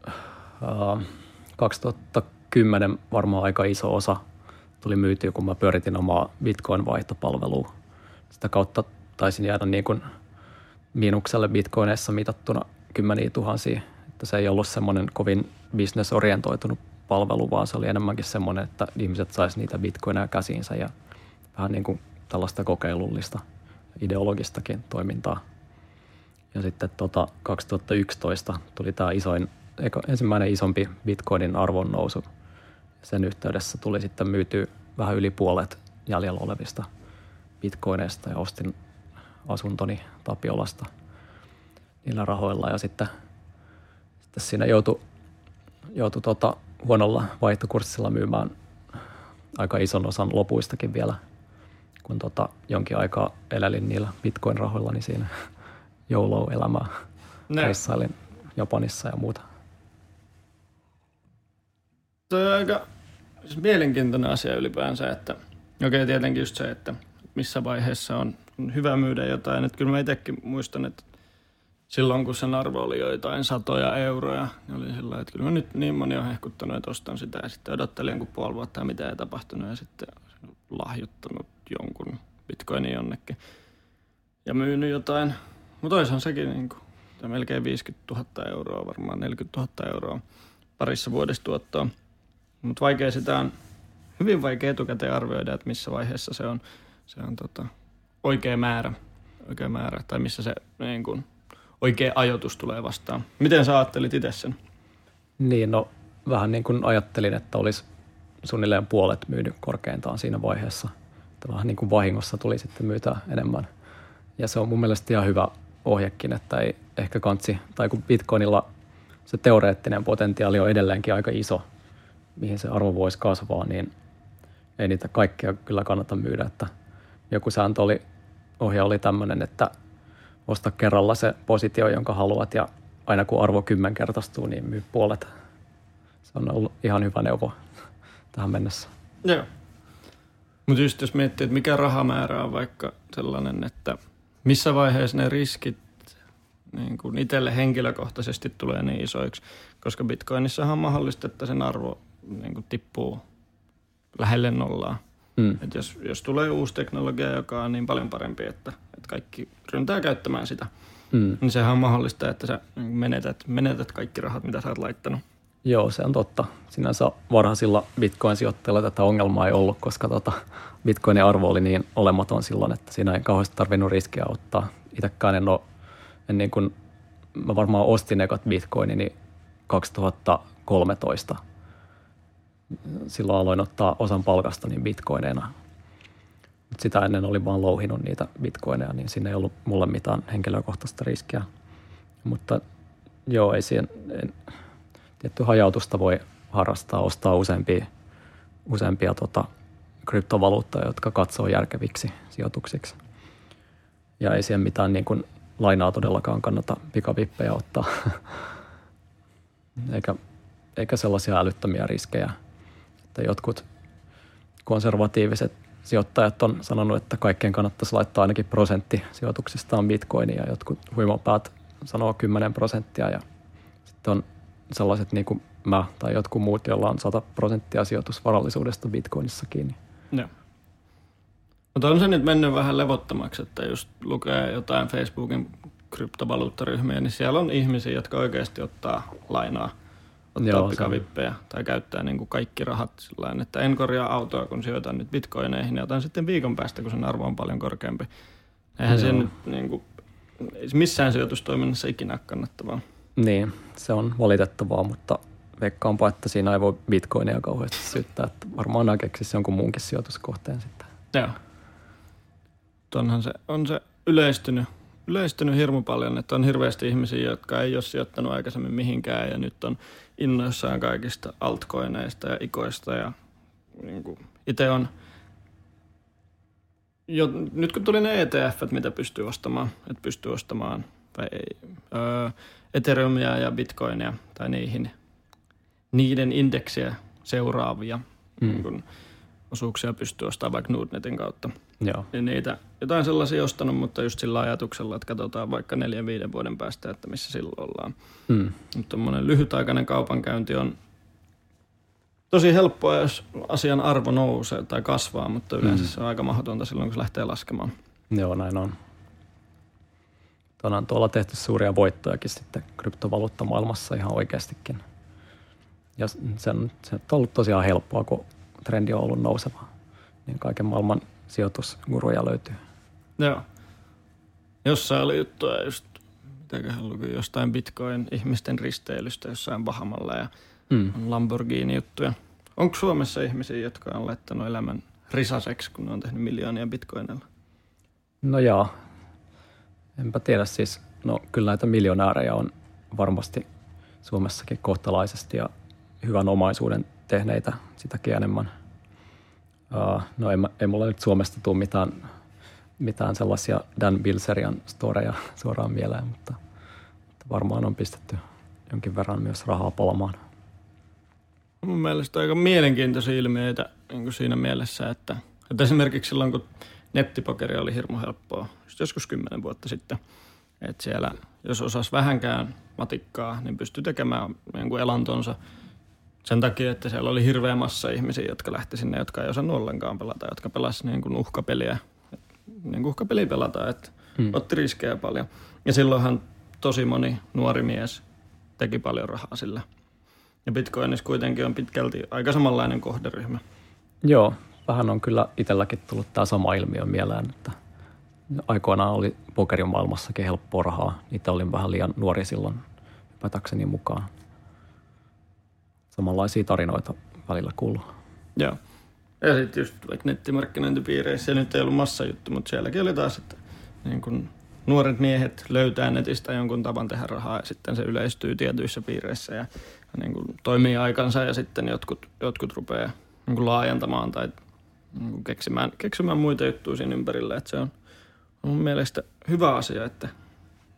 uh, 2010 varmaan aika iso osa tuli myytyä, kun mä pyöritin omaa bitcoin-vaihtopalvelua. Sitä kautta taisin jäädä niin kuin miinukselle bitcoineissa mitattuna kymmeniä tuhansia. Että se ei ollut semmoinen kovin bisnesorientoitunut palvelu, vaan se oli enemmänkin semmoinen, että ihmiset saisi niitä bitcoineja käsiinsä ja vähän niin kuin tällaista kokeilullista ideologistakin toimintaa. Ja sitten tota 2011 tuli tämä isoin, ensimmäinen isompi bitcoinin arvon nousu. Sen yhteydessä tuli sitten myyty vähän yli puolet jäljellä olevista bitcoineista ja ostin asuntoni Tapiolasta niillä rahoilla ja sitten, sitten siinä joutui, joutui tota huonolla vaihtokurssilla myymään aika ison osan lopuistakin vielä, kun tota, jonkin aikaa elelin niillä bitcoin-rahoilla, niin siinä joulou-elämää reissailin Japanissa ja muuta. Se on aika siis mielenkiintoinen asia ylipäänsä, että okei okay, tietenkin just se, että missä vaiheessa on hyvä myydä jotain. Että kyllä mä itsekin muistan, että silloin kun sen arvo oli joitain satoja euroja, niin oli sillä että kyllä mä nyt niin moni on hehkuttanut, että ostan sitä ja sitten odottelin jonkun puoli vuotta ja mitä ei tapahtunut ja sitten lahjoittanut jonkun bitcoinin jonnekin ja myynyt jotain. Mutta olisihan sekin niin kuin, melkein 50 000 euroa, varmaan 40 000 euroa parissa vuodessa tuottaa. Mutta vaikea sitä on, hyvin vaikea etukäteen arvioida, että missä vaiheessa se on, se on tota, oikea määrä, oikea määrä, tai missä se niin kuin, oikea ajoitus tulee vastaan. Miten sä ajattelit itse sen? Niin, no vähän niin kuin ajattelin, että olisi suunnilleen puolet myynyt korkeintaan siinä vaiheessa. Että vähän niin kuin vahingossa tuli sitten myytä enemmän. Ja se on mun mielestä ihan hyvä ohjekin, että ei ehkä kansi, tai kun Bitcoinilla se teoreettinen potentiaali on edelleenkin aika iso, mihin se arvo voisi kasvaa, niin ei niitä kaikkea kyllä kannata myydä. Että joku sääntö oli, ohje oli tämmöinen, että osta kerralla se positio, jonka haluat ja aina kun arvo kymmenkertaistuu, niin myy puolet. Se on ollut ihan hyvä neuvo [LAUGHS] tähän mennessä. Joo. Mutta just jos miettii, että mikä rahamäärä on vaikka sellainen, että missä vaiheessa ne riskit niin kuin itselle henkilökohtaisesti tulee niin isoiksi, koska bitcoinissahan on mahdollista, että sen arvo niin kuin tippuu lähelle nollaa. Mm. Et jos, jos tulee uusi teknologia, joka on niin paljon parempi, että, että kaikki ryntää käyttämään sitä, mm. niin sehän on mahdollista, että sä menetät, menetät kaikki rahat, mitä sä oot laittanut. Joo, se on totta. Sinänsä varhaisilla bitcoin-sijoittajilla tätä ongelmaa ei ollut, koska tota, bitcoinin arvo oli niin olematon silloin, että siinä ei kauheasti tarvinnut riskiä ottaa. Itsekään en ole, en niin kuin, mä varmaan ostin ekat bitcoinini 2013. Silloin aloin ottaa osan palkasta niin bitcoineina. Mut sitä ennen oli vaan louhinut niitä bitcoineja, niin siinä ei ollut mulle mitään henkilökohtaista riskiä. Mutta joo, ei siihen, en, tietty hajautusta voi harrastaa, ostaa useampia, useampia tota, kryptovaluuttoja, jotka katsoo järkeviksi sijoituksiksi. Ja ei siihen mitään niin kuin, lainaa todellakaan kannata pikavippejä ottaa, [LAUGHS] eikä, eikä sellaisia älyttömiä riskejä. Että jotkut konservatiiviset sijoittajat on sanonut, että kaikkien kannattaisi laittaa ainakin prosentti sijoituksistaan bitcoinia ja jotkut huimapäät sanoo 10 prosenttia ja sitten on sellaiset niin kuin mä tai jotkut muut, joilla on 100 prosenttia sijoitusvarallisuudesta bitcoinissa kiinni. Joo. Mutta on se nyt mennyt vähän levottomaksi, että just lukee jotain Facebookin kryptovaluuttaryhmiä, niin siellä on ihmisiä, jotka oikeasti ottaa lainaa, ottaa Joo, pikavippejä tai käyttää niin kuin kaikki rahat sillä että en korjaa autoa, kun sijoitan nyt bitcoineihin ja otan sitten viikon päästä, kun sen arvo on paljon korkeampi. Eihän Joo. se nyt niin kuin, missään sijoitustoiminnassa ikinä kannattavaa. Niin, se on valitettavaa, mutta veikkaanpa, että siinä ei voi bitcoinia kauheasti syyttää. Että varmaan nämä keksisi jonkun muunkin sijoituskohteen sitten. Joo. Onhan se, on se yleistynyt, yleistynyt hirmu paljon, että on hirveästi ihmisiä, jotka ei ole sijoittanut aikaisemmin mihinkään ja nyt on innoissaan kaikista altcoineista ja ikoista ja niin kuin itse on jo, nyt kun tuli ne ETF, mitä pystyy ostamaan, että pystyy ostamaan tai ei, öö, Ethereumia ja Bitcoinia tai niihin, niiden indeksiä seuraavia mm. niin kun osuuksia pystyy ostamaan vaikka Nordnetin kautta. Joo. Niin niitä jotain sellaisia ostanut, mutta just sillä ajatuksella, että katsotaan vaikka neljän viiden vuoden päästä, että missä silloin ollaan. Mm. Mutta tuommoinen lyhytaikainen kaupankäynti on tosi helppoa, jos asian arvo nousee tai kasvaa, mutta yleensä mm. se on aika mahdotonta silloin, kun se lähtee laskemaan. Joo, näin on on tuolla tehty suuria voittojakin sitten kryptovaluuttamaailmassa ihan oikeastikin. Ja se on, se on ollut tosiaan helppoa, kun trendi on ollut nouseva. Niin kaiken maailman sijoitusguruja löytyy. Joo. Jossain oli juttuja just, mitäköhän luki, jostain bitcoin-ihmisten risteilystä jossain Bahamalla ja mm. Lamborghini-juttuja. Onko Suomessa ihmisiä, jotka on laittanut elämän risaseksi, kun ne on tehnyt miljoonia bitcoinilla? No joo, Enpä tiedä siis, no kyllä näitä miljonäärejä on varmasti Suomessakin kohtalaisesti ja hyvän omaisuuden tehneitä sitäkin enemmän. Uh, no ei, ei mulla nyt Suomesta tule mitään, mitään sellaisia Dan Bilzerian storeja [LAUGHS] suoraan mieleen, mutta, mutta varmaan on pistetty jonkin verran myös rahaa palamaan. Mun mielestä aika mielenkiintoisia ilmiöitä niin kuin siinä mielessä, että, että esimerkiksi silloin kun nettipokeri oli hirmu helppoa, just joskus kymmenen vuotta sitten. Että siellä, jos osas vähänkään matikkaa, niin pystyi tekemään jonkun elantonsa sen takia, että siellä oli hirveä massa ihmisiä, jotka lähti sinne, jotka ei osannut ollenkaan pelata, jotka pelasivat niin kuin uhkapeliä, niin kuin uhkapeliä pelataan, että hmm. otti riskejä paljon. Ja silloinhan tosi moni nuori mies teki paljon rahaa sillä. Ja Bitcoinissa kuitenkin on pitkälti aika samanlainen kohderyhmä. Joo, vähän on kyllä itselläkin tullut tämä sama ilmiö mieleen, että aikoinaan oli pokerin maailmassakin helppoa rahaa. Niitä olin vähän liian nuori silloin hypätäkseni mukaan. Samanlaisia tarinoita välillä kuuluu. Joo. Ja sitten just vaikka nettimarkkinointipiireissä, nyt ei ollut massajuttu, mutta sielläkin oli taas, että niin kun nuoret miehet löytää netistä jonkun tavan tehdä rahaa ja sitten se yleistyy tietyissä piireissä ja, niin kun toimii aikansa ja sitten jotkut, jotkut rupeaa niin kun laajentamaan tai keksimään, keksimään muita juttuja siinä ympärillä. Että se on, on mun mielestä hyvä asia, että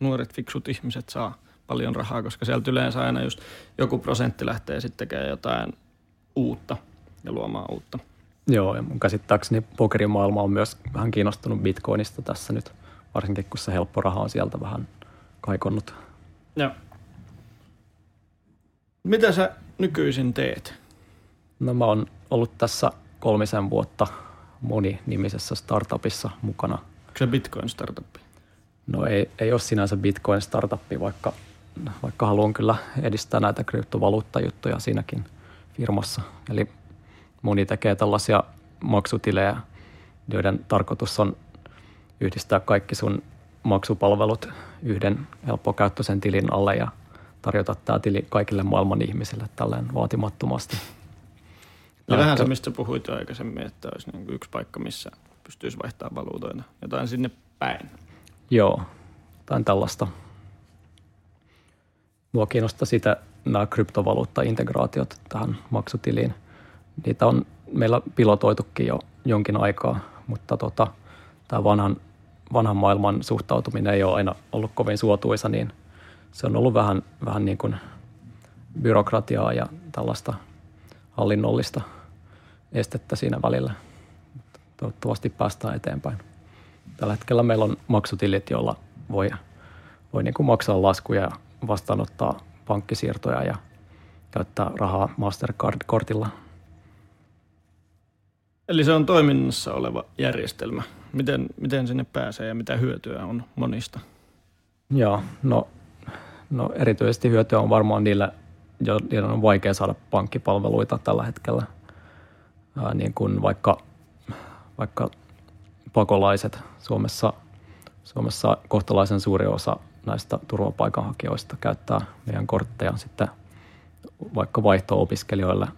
nuoret fiksut ihmiset saa paljon rahaa, koska sieltä yleensä aina just joku prosentti lähtee sitten tekemään jotain uutta ja luomaan uutta. Joo, ja mun käsittääkseni pokerimaailma on myös vähän kiinnostunut bitcoinista tässä nyt, varsinkin kun se helppo raha on sieltä vähän kaikonnut. Joo. Mitä sä nykyisin teet? No mä oon ollut tässä kolmisen vuotta moni-nimisessä startupissa mukana. Onko se Bitcoin-startup? No ei, ei ole sinänsä Bitcoin-startuppi, vaikka, vaikka haluan kyllä edistää näitä kryptovaluuttajuttuja siinäkin firmassa. Eli moni tekee tällaisia maksutilejä, joiden tarkoitus on yhdistää kaikki sun maksupalvelut yhden helppokäyttöisen tilin alle ja tarjota tämä tili kaikille maailman ihmisille tälleen vaatimattomasti. Ja vähän se, mistä puhuit jo aikaisemmin, että olisi niin yksi paikka, missä pystyisi vaihtamaan valuutoita. Jotain sinne päin. Joo, jotain tällaista. Mua kiinnostaa sitä nämä kryptovaluutta-integraatiot tähän maksutiliin. Niitä on meillä pilotoitukin jo jonkin aikaa, mutta tota, tämä vanhan, vanhan maailman suhtautuminen ei ole aina ollut kovin suotuisa, niin se on ollut vähän, vähän niin kuin byrokratiaa ja tällaista hallinnollista estettä siinä välillä. Toivottavasti päästään eteenpäin. Tällä hetkellä meillä on maksutilit, joilla voi, voi niin kuin maksaa laskuja ja vastaanottaa pankkisiirtoja ja käyttää rahaa Mastercard-kortilla. Eli se on toiminnassa oleva järjestelmä. Miten, miten sinne pääsee ja mitä hyötyä on monista? Joo, no, no erityisesti hyötyä on varmaan niille, joiden on vaikea saada pankkipalveluita tällä hetkellä. Ää, niin kuin vaikka, vaikka pakolaiset Suomessa, Suomessa kohtalaisen suuri osa näistä turvapaikanhakijoista käyttää meidän kortteja sitten vaikka vaihto-opiskelijoille.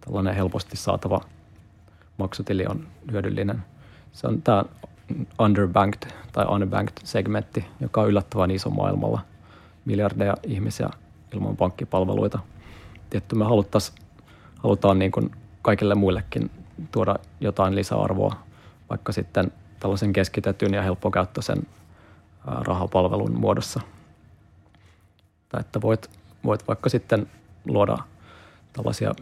Tällainen helposti saatava maksutili on hyödyllinen. Se on tämä underbanked tai unbanked segmentti, joka on yllättävän iso maailmalla. Miljardeja ihmisiä ilman pankkipalveluita. Tietty me halutaan niin kuin kaikille muillekin tuoda jotain lisäarvoa, vaikka sitten tällaisen keskitetyn ja helppokäyttöisen rahapalvelun muodossa. Tai että voit, voit vaikka sitten luoda tällaisia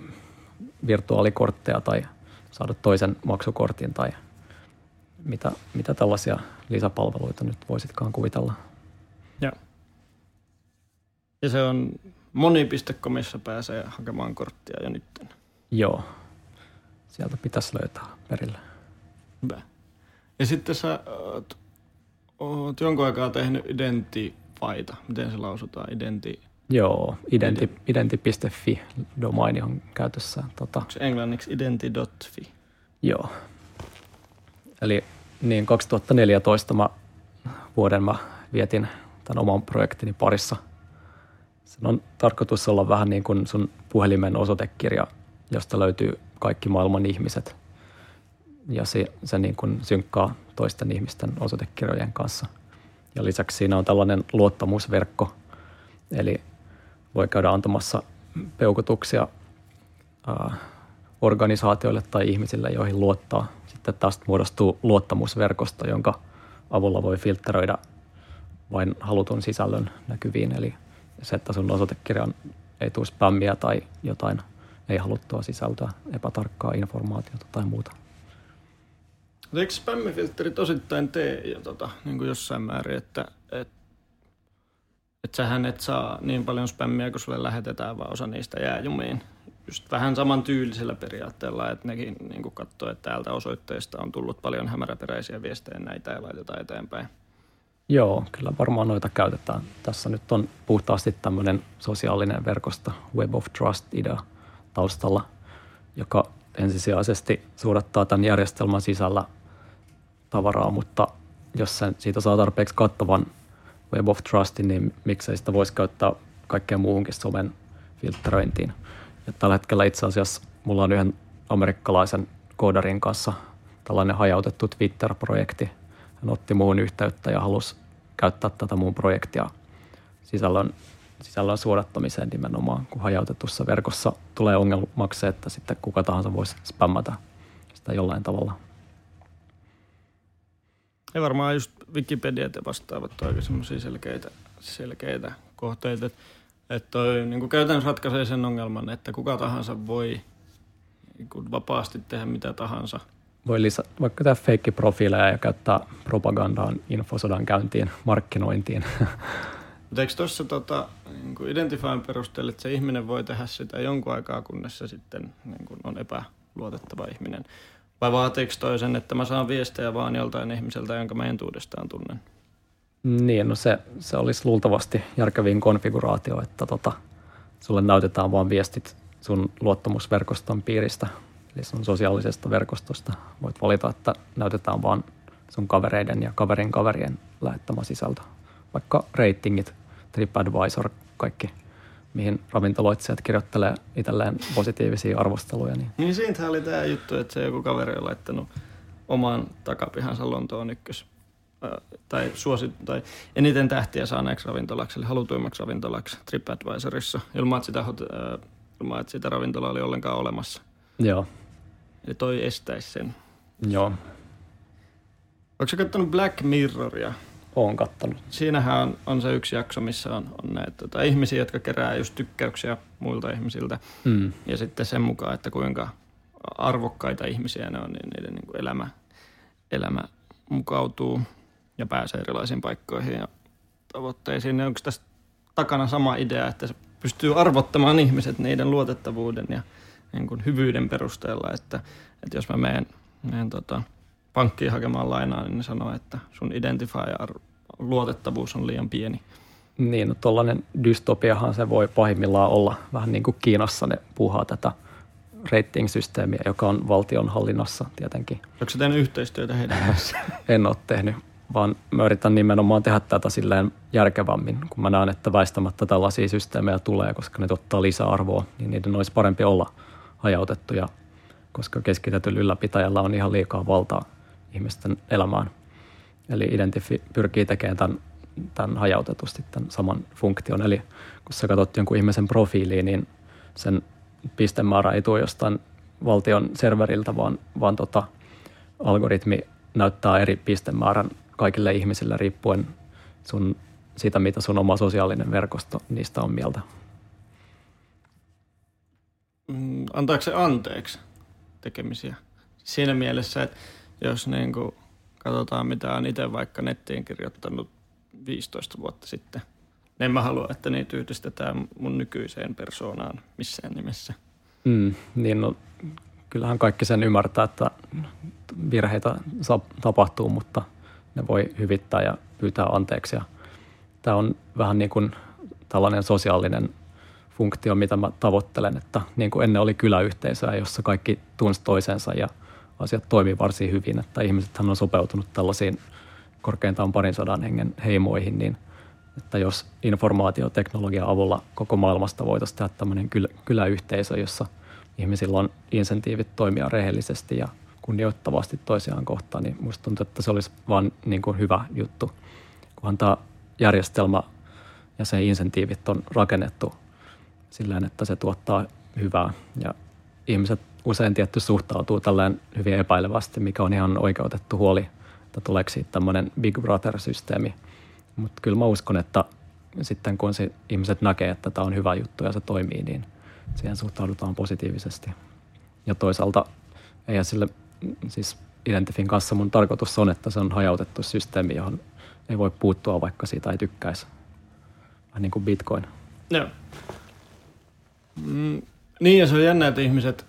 virtuaalikortteja tai saada toisen maksukortin tai mitä, mitä tällaisia lisäpalveluita nyt voisitkaan kuvitella. Ja, se on moni.comissa pääsee hakemaan korttia jo nyt. Joo, sieltä pitäisi löytää perille. Hyvä. Ja sitten sä oot, oot jonkun aikaa tehnyt Identifaita. Miten se lausutaan? Identi... Joo, identi, identi.fi domaini on käytössä. Tota. Onko englanniksi identi.fi? Joo. Eli niin 2014 mä, vuoden mä vietin tämän oman projektini parissa. Sen on tarkoitus olla vähän niin kuin sun puhelimen osoitekirja, josta löytyy kaikki maailman ihmiset. Ja se, se niin kuin synkkaa toisten ihmisten osoitekirjojen kanssa. Ja lisäksi siinä on tällainen luottamusverkko, eli voi käydä antamassa peukutuksia ää, organisaatioille tai ihmisille, joihin luottaa. Sitten tästä muodostuu luottamusverkosto, jonka avulla voi filtteröidä vain halutun sisällön näkyviin. Eli se, että sun osoitekirjan ei tule spämmiä tai jotain ei haluttua sisältöä, epätarkkaa informaatiota tai muuta. Eikö spämmifilterit osittain tee jo tota, niin kuin jossain määrin, että et, et sähän et saa niin paljon spämmiä, kun sulle lähetetään, vaan osa niistä jää jumiin just vähän saman tyylisellä periaatteella, että nekin niin katsoo, että täältä osoitteesta on tullut paljon hämäräperäisiä viestejä näitä ja laitetaan eteenpäin. Joo, kyllä varmaan noita käytetään. Tässä nyt on puhtaasti tämmöinen sosiaalinen verkosto, Web of Trust-idea taustalla, joka ensisijaisesti suodattaa tämän järjestelmän sisällä tavaraa, mutta jos sen, siitä saa tarpeeksi kattavan Web of Trustin, niin miksei sitä voisi käyttää kaikkeen muuhunkin somen filtteröintiin. Ja tällä hetkellä itse asiassa mulla on yhden amerikkalaisen koodarin kanssa tällainen hajautettu Twitter-projekti. Hän otti muun yhteyttä ja halusi käyttää tätä muun projektia sisällön, sisällön suodattamiseen nimenomaan, kun hajautetussa verkossa tulee ongelmaksi että sitten kuka tahansa voisi spämmätä sitä jollain tavalla. Ei varmaan just Wikipedia ja vastaavat oikein semmoisia selkeitä, selkeitä kohteita, että toi niin käytännössä ratkaisee sen ongelman, että kuka tahansa voi niin vapaasti tehdä mitä tahansa. Voi lisä, vaikka tehdä feikkiprofiileja ja käyttää propagandaan, infosodan käyntiin, markkinointiin. Mutta eikö tuossa tota, niin Identifyin perusteella, että se ihminen voi tehdä sitä jonkun aikaa, kunnes se sitten niin kuin on epäluotettava ihminen? Vai vaatiiko toisen, että mä saan viestejä vaan joltain ihmiseltä, jonka mä entuudestaan tunnen? Niin, no se, se olisi luultavasti järkevin konfiguraatio, että tota, sulle näytetään vain viestit sun luottamusverkoston piiristä, eli sun sosiaalisesta verkostosta. Voit valita, että näytetään vain sun kavereiden ja kaverin kaverien lähettämä sisältö. Vaikka ratingit, TripAdvisor, kaikki, mihin ravintoloitsijat kirjoittelee itselleen positiivisia arvosteluja. Niin, niin siitä oli tämä juttu, että se joku kaveri on laittanut oman takapihansa Lontoon ykkös tai, suosi, tai eniten tähtiä saaneeksi ravintolaksi, eli halutuimmaksi ravintolaksi TripAdvisorissa, ilman että sitä, ilman, että sitä ravintolaa oli ollenkaan olemassa. Joo. Eli toi estäisi sen. Joo. Onko sä katsonut Black Mirroria? Oon kattonut. Siinähän on, on se yksi jakso, missä on, on näitä tota, ihmisiä, jotka kerää just tykkäyksiä muilta ihmisiltä. Mm. Ja sitten sen mukaan, että kuinka arvokkaita ihmisiä ne on, niin niiden niin kuin elämä, elämä mukautuu ja pääsee erilaisiin paikkoihin ja tavoitteisiin. Onko tässä takana sama idea, että se pystyy arvottamaan ihmiset niiden luotettavuuden ja niin kuin hyvyyden perusteella, että, että jos mä menen, menen tota, pankkiin hakemaan lainaa, niin ne sanoo, että sun identifier luotettavuus on liian pieni. Niin, no tuollainen dystopiahan se voi pahimmillaan olla vähän niin kuin Kiinassa ne puhaa tätä rating-systeemiä, joka on valtion hallinnassa tietenkin. Onko se tehnyt yhteistyötä heidän kanssaan? [LAUGHS] en ole tehnyt, vaan mä yritän nimenomaan tehdä tätä silleen järkevämmin, kun mä näen, että väistämättä tällaisia systeemejä tulee, koska ne tuottaa lisäarvoa, niin niiden olisi parempi olla hajautettuja, koska keskitetyllä ylläpitäjällä on ihan liikaa valtaa ihmisten elämään. Eli Identifi pyrkii tekemään tämän, tämän hajautetusti tämän saman funktion. Eli kun sä katsot jonkun ihmisen profiiliin, niin sen pistemäärä ei tule jostain valtion serveriltä, vaan, vaan tota, algoritmi näyttää eri pistemäärän kaikille ihmisille riippuen sun, siitä, mitä sun oma sosiaalinen verkosto niistä on mieltä. Mm, antaako se anteeksi tekemisiä? Siinä mielessä, että jos niin kuin katsotaan, mitä on itse vaikka nettiin kirjoittanut 15 vuotta sitten, niin en mä halua, että niitä yhdistetään mun nykyiseen persoonaan missään nimessä. Mm, niin no, kyllähän kaikki sen ymmärtää, että virheitä tapahtuu, mutta – ne voi hyvittää ja pyytää anteeksi. Tämä on vähän niin kuin tällainen sosiaalinen funktio, mitä mä tavoittelen, että niin kuin ennen oli kyläyhteisöä, jossa kaikki tunsi toisensa ja asiat toimii varsin hyvin, että ihmiset on sopeutunut tällaisiin korkeintaan parin sadan hengen heimoihin, niin että jos informaatioteknologian avulla koko maailmasta voitaisiin tehdä tämmöinen kyläyhteisö, jossa ihmisillä on insentiivit toimia rehellisesti ja kunnioittavasti toisiaan kohtaan, niin musta tuntuu, että se olisi vain niin kuin hyvä juttu, kunhan tämä järjestelmä ja se insentiivit on rakennettu sillä että se tuottaa hyvää ja ihmiset usein tietty suhtautuu tällään hyvin epäilevästi, mikä on ihan oikeutettu huoli, että tuleeko siitä tämmöinen Big Brother-systeemi. Mutta kyllä mä uskon, että sitten kun se ihmiset näkee, että tämä on hyvä juttu ja se toimii, niin siihen suhtaudutaan positiivisesti. Ja toisaalta eihän sille siis Identifin kanssa mun tarkoitus on, että se on hajautettu systeemi, johon ei voi puuttua, vaikka siitä ei tykkäisi. Vähän niin kuin Bitcoin. Joo. Mm, Niin ja se on jännä, että ihmiset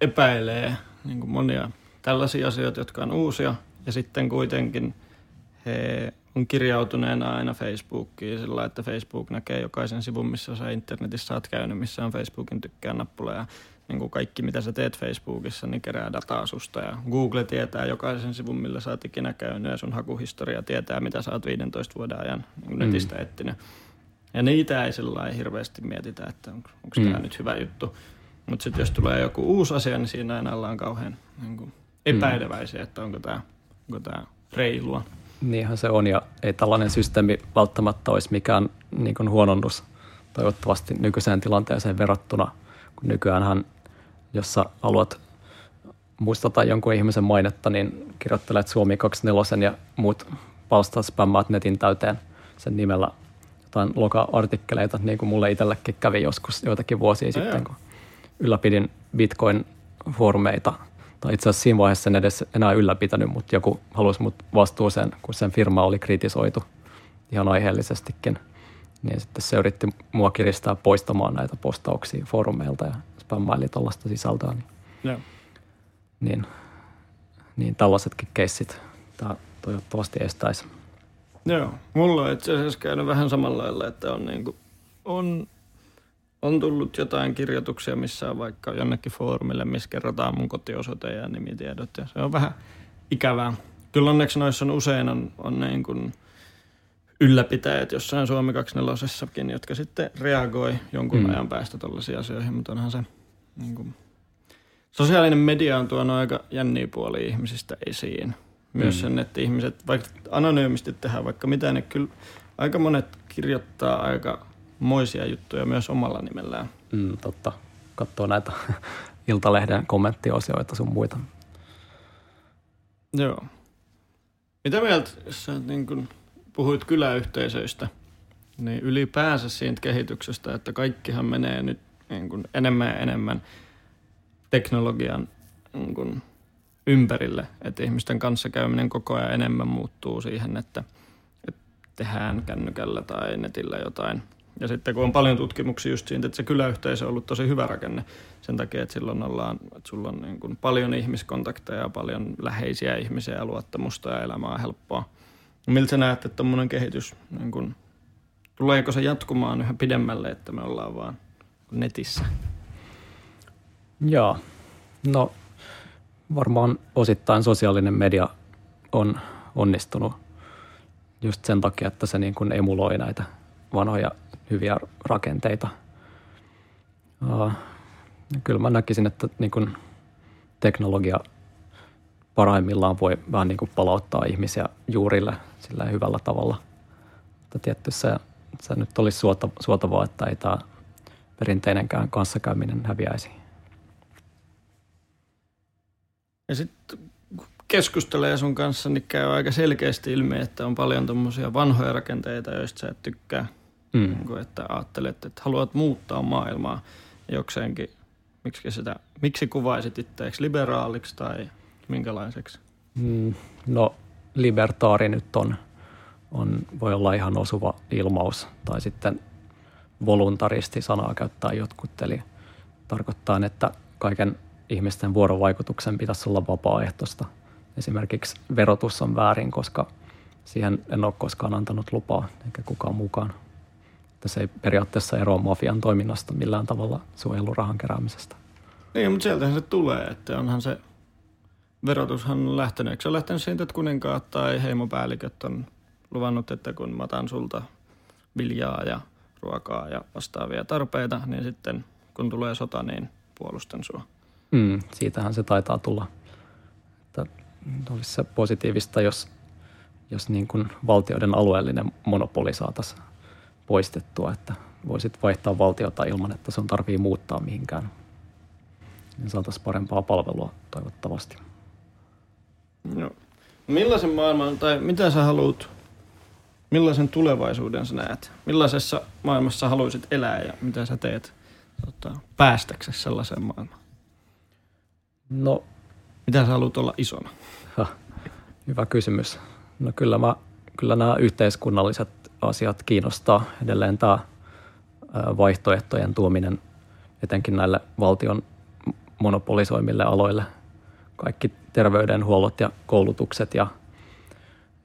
epäilee niin kuin monia tällaisia asioita, jotka on uusia. Ja sitten kuitenkin he on kirjautuneena aina Facebookiin sillä että Facebook näkee jokaisen sivun, missä sä internetissä oot käynyt, missä on Facebookin tykkään nappula ja niin kuin kaikki, mitä sä teet Facebookissa, niin kerää dataa susta. Ja Google tietää jokaisen sivun, millä sä oot ikinä käynyt ja sun hakuhistoria tietää, mitä sä oot 15 vuoden ajan niin netistä mm. etsinyt. Ja niitä ei sillä hirveästi mietitä, että onko, onko mm. tämä nyt hyvä juttu. Mutta sitten jos tulee joku uusi asia, niin siinä aina ollaan kauhean niin kuin epäileväisiä, että onko tämä onko tämä reilua. Niinhän se on, ja ei tällainen systeemi välttämättä olisi mikään niin kuin huononnus toivottavasti nykyiseen tilanteeseen verrattuna, kun nykyäänhän, jos sä haluat muistata jonkun ihmisen mainetta, niin kirjoittelet Suomi 24 ja muut palstat spämmaat netin täyteen sen nimellä jotain loka-artikkeleita, niin kuin mulle itsellekin kävi joskus joitakin vuosia no sitten, joo. kun ylläpidin Bitcoin-foorumeita – tai itse asiassa siinä vaiheessa en edes enää ylläpitänyt, mutta joku halusi mut vastuuseen, kun sen firma oli kritisoitu ihan aiheellisestikin. Niin sitten se yritti mua kiristää poistamaan näitä postauksia foorumeilta ja spämmaili tuollaista sisältöä. Niin, yeah. niin, niin tällaisetkin keissit tämä toivottavasti estäisi. Joo, mulla on itse asiassa käynyt vähän samalla lailla, että on, niin kuin, on on tullut jotain kirjoituksia, missä on vaikka jonnekin foorumille, missä kerrotaan mun kotiosoite ja nimitiedot. Ja se on vähän ikävää. Kyllä onneksi noissa on usein on, on niin kuin ylläpitäjät jossain Suomi 24 jotka sitten reagoi jonkun mm. ajan päästä tällaisiin asioihin, mutta onhan se niin kuin, sosiaalinen media on tuonut aika jänniä puolia ihmisistä esiin. Myös mm. sen, että ihmiset, vaikka anonyymisti tehdään vaikka mitä, niin kyllä aika monet kirjoittaa aika moisia juttuja myös omalla nimellään. Mm, totta. Katsoo näitä [LAUGHS] Iltalehden kommenttiosioita sun muita. Joo. Mitä mieltä, jos sä niin kun puhuit kyläyhteisöistä, niin ylipäänsä siitä kehityksestä, että kaikkihan menee nyt niin kun enemmän ja enemmän teknologian niin kun ympärille, että ihmisten kanssa käyminen koko ajan enemmän muuttuu siihen, että, että tehdään kännykällä tai netillä jotain – ja sitten kun on paljon tutkimuksia just siitä, että se kyläyhteisö on ollut tosi hyvä rakenne sen takia, että silloin ollaan, että sulla on niin kuin paljon ihmiskontakteja, paljon läheisiä ihmisiä ja luottamusta ja elämä on helppoa. Miltä sä näet, että tuommoinen kehitys, niin kuin, tuleeko se jatkumaan yhä pidemmälle, että me ollaan vaan netissä? Joo, no varmaan osittain sosiaalinen media on onnistunut just sen takia, että se niin kuin emuloi näitä vanhoja hyviä rakenteita. Uh, kyllä mä näkisin, että niin kuin teknologia parhaimmillaan voi vähän niin kuin palauttaa ihmisiä juurille sillä hyvällä tavalla. Mutta tietty se, se nyt olisi suota, suotavaa, että ei tämä perinteinenkään kanssakäyminen häviäisi. Ja sitten keskustelee sun kanssa, niin käy aika selkeästi ilmi, että on paljon tuommoisia vanhoja rakenteita, joista sä et tykkää – Mm. Niin kuin, että ajattelet, että haluat muuttaa maailmaa jokseenkin. Miksi, sitä, miksi kuvaisit itseäksi liberaaliksi tai minkälaiseksi? Mm, no libertaari nyt on, on, voi olla ihan osuva ilmaus tai sitten voluntaristi sanaa käyttää jotkut. Eli tarkoittaa, että kaiken ihmisten vuorovaikutuksen pitäisi olla vapaaehtoista. Esimerkiksi verotus on väärin, koska siihen en ole koskaan antanut lupaa eikä kukaan mukaan että se ei periaatteessa eroa mafian toiminnasta millään tavalla suojelurahan keräämisestä. Niin, mutta sieltähän se tulee, että onhan se verotushan lähtenyt. Eikö se ole lähtenyt siitä, että kuninkaat tai heimopäälliköt on luvannut, että kun mä otan sulta viljaa ja ruokaa ja vastaavia tarpeita, niin sitten kun tulee sota, niin puolustan sua. Mm, siitähän se taitaa tulla. Että olisi se positiivista, jos, jos niin kuin valtioiden alueellinen monopoli saataisiin poistettua, että voisit vaihtaa valtiota ilman, että sun tarvii muuttaa mihinkään. Niin saataisiin parempaa palvelua toivottavasti. No. Millaisen maailman, tai mitä sä haluat, millaisen tulevaisuuden sä näet? Millaisessa maailmassa haluaisit elää ja mitä sä teet tota, päästäksesi sellaiseen maailmaan? No, mitä sä haluat olla isona? Ha, hyvä kysymys. No kyllä, mä, kyllä nämä yhteiskunnalliset asiat kiinnostaa. Edelleen tämä vaihtoehtojen tuominen etenkin näille valtion monopolisoimille aloille. Kaikki terveydenhuollot ja koulutukset ja,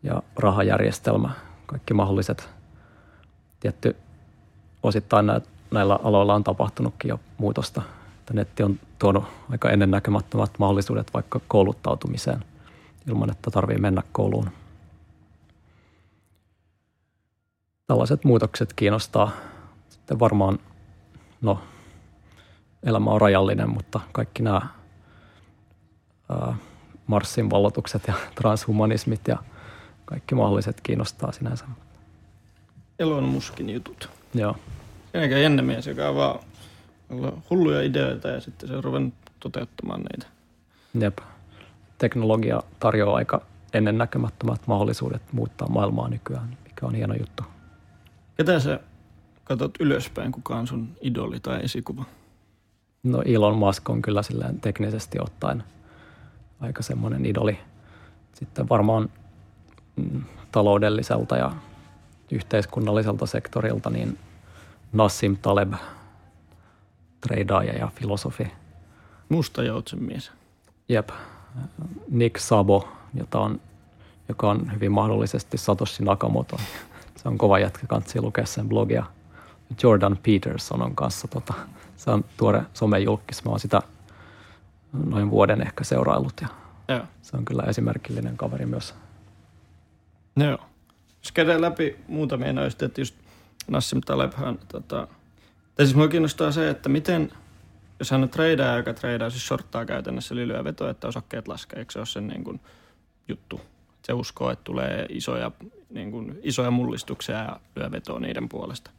ja rahajärjestelmä, kaikki mahdolliset. Tietty osittain näillä aloilla on tapahtunutkin jo muutosta. Että netti on tuonut aika ennennäkemättömät mahdollisuudet vaikka kouluttautumiseen ilman, että tarvii mennä kouluun. Tällaiset muutokset kiinnostaa. Sitten varmaan, no elämä on rajallinen, mutta kaikki nämä ää, Marsin vallotukset ja [LAUGHS] transhumanismit ja kaikki mahdolliset kiinnostaa sinänsä. Elon Muskin jutut. Joo. Siinäkin jännä mies, joka on vaan hulluja ideoita ja sitten se on ruvennut toteuttamaan niitä. Jep. Teknologia tarjoaa aika ennennäkemättömät mahdollisuudet muuttaa maailmaa nykyään, mikä on hieno juttu. Ketä sä katsot ylöspäin, kuka on sun idoli tai esikuva? No Elon Musk on kyllä silleen teknisesti ottaen aika semmoinen idoli. Sitten varmaan mm, taloudelliselta ja yhteiskunnalliselta sektorilta, niin Nassim Taleb, treidaaja ja filosofi. Musta joutsen mies. Jep. Nick Sabo, jota on, joka on hyvin mahdollisesti Satoshi Nakamoto. Se on kova jätkä, kansi lukea sen blogia. Jordan Peterson on kanssa, tota, se on tuore somejulkis. Mä oon sitä noin vuoden ehkä seuraillut ja Joo. se on kyllä esimerkillinen kaveri myös. Joo. Jos käydään läpi muutamia noista, että just Nassim Talebhan, tota, tai siis mua kiinnostaa se, että miten, jos hän on treidaaja, joka treidaa, siis shorttaa käytännössä, eli lyö vetoa, että osakkeet laskee, eikö se ole sen niin kuin juttu? Se uskoo, että tulee isoja, niin kuin, isoja mullistuksia ja lyö vetoa niiden puolesta.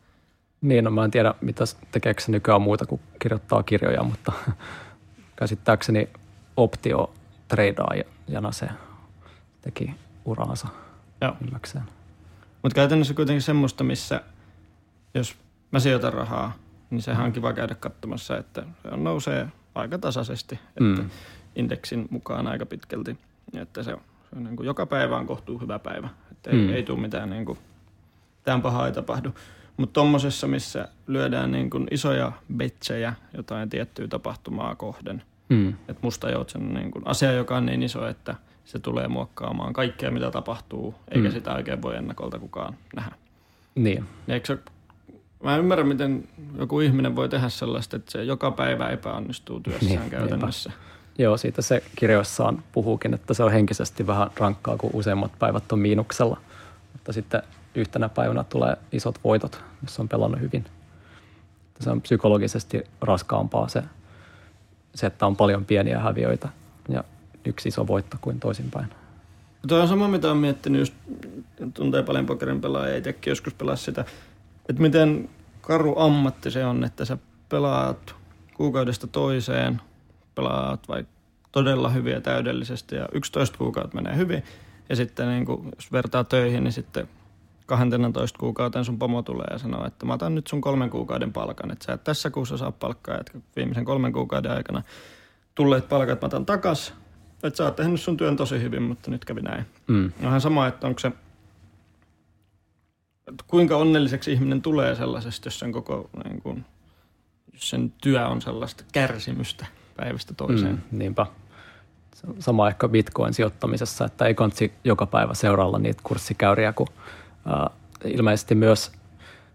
Niin, no mä en tiedä, mitä tekeekö se nykyään muuta kuin kirjoittaa kirjoja, mutta [LAUGHS] käsittääkseni optio treidaa ja se teki uraansa Joo. ylläkseen. Mutta käytännössä kuitenkin semmoista, missä jos mä sijoitan rahaa, niin sehän on kiva käydä katsomassa, että se on nousee aika tasaisesti, että Mm. indeksin mukaan aika pitkälti. Että se on, se on niin kuin joka päivä on kohtuu hyvä päivä. Että ei, Mm. ei tule mitään, niin kuin, mitään pahaa ei tapahdu. Mutta tuommoisessa, missä lyödään niin kuin isoja betsejä jotain tiettyä tapahtumaa kohden, Mm. että musta joutsen on niin kuin asia, joka on niin iso, että se tulee muokkaamaan kaikkea, mitä tapahtuu, eikä Mm. sitä oikein voi ennakolta kukaan nähdä. Niin, Niin Eikö se, mä en ymmärrä, miten joku ihminen voi tehdä sellaista, että se joka päivä epäonnistuu työssään Niin, käytännössä. Joo, siitä se kirjoissaan puhuukin, että se on henkisesti vähän rankkaa, kun useimmat päivät on miinuksella. Mutta sitten yhtenä päivänä tulee isot voitot, jos on pelannut hyvin. Se on psykologisesti raskaampaa se, se, että on paljon pieniä häviöitä ja yksi iso voitto kuin toisinpäin. Tuo on sama, mitä on miettinyt, just tuntee paljon pokerin pelaajia, itsekin joskus pelaa sitä, että miten karu ammatti se on, että sä pelaat kuukaudesta toiseen, pelaat vaikka todella hyviä täydellisesti ja 11 kuukautta menee hyvin. Ja sitten niin kun, jos vertaa töihin, niin sitten 12 kuukauteen sun pomo tulee ja sanoo, että mä otan nyt sun kolmen kuukauden palkan. Että sä et tässä kuussa saa palkkaa, että viimeisen kolmen kuukauden aikana tulleet palkat mä otan takas. Että sä oot tehnyt sun työn tosi hyvin, mutta nyt kävi näin. Mm. Onhan sama, että onko se, kuinka onnelliseksi ihminen tulee sellaisesta, jos sen koko, niin kuin, jos sen työ on sellaista kärsimystä päivästä toiseen. Mm, niinpä. Sama ehkä Bitcoin-sijoittamisessa, että ei kansi joka päivä seurailla niitä kurssikäyriä, kun ää, ilmeisesti myös,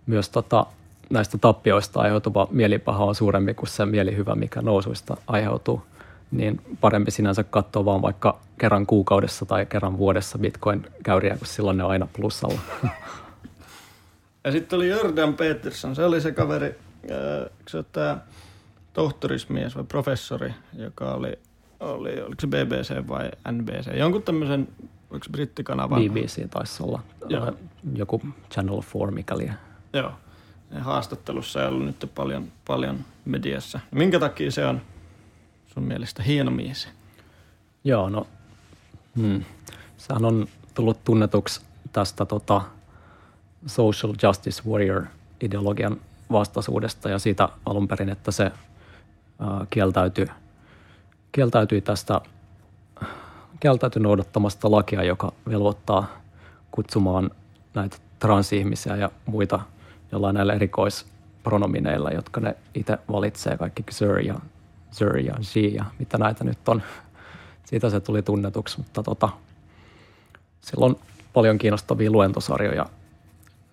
myös tota, näistä tappioista aiheutuva mielipaha on suurempi kuin se mielihyvä, mikä nousuista aiheutuu. Niin parempi sinänsä katsoa vaan vaikka kerran kuukaudessa tai kerran vuodessa Bitcoin-käyriä, kun silloin ne on aina plussalla. [LAUGHS] Ja sitten oli Jordan Peterson, se oli se kaveri, se tämä tohtorismies vai professori, joka oli, oli, oliko se BBC vai NBC, jonkun tämmöisen, oliko se brittikanavan? BBC taisi olla Joo. joku Channel 4 mikäli. Joo. Ja haastattelussa ei ollut nyt paljon, paljon mediassa. Minkä takia se on sun mielestä hieno mies? Joo, no hmm. sehän on tullut tunnetuksi tästä tota, social justice warrior ideologian vastaisuudesta ja siitä alun perin, että se kieltäytyi, kieltäytyi tästä kieltäytyi noudattamasta lakia, joka velvoittaa kutsumaan näitä transihmisiä ja muita jollain näillä pronomineilla, jotka ne itse valitsee, kaikki Sir ja Sir ja She ja mitä näitä nyt on. Siitä se tuli tunnetuksi, mutta tota, sillä on paljon kiinnostavia luentosarjoja,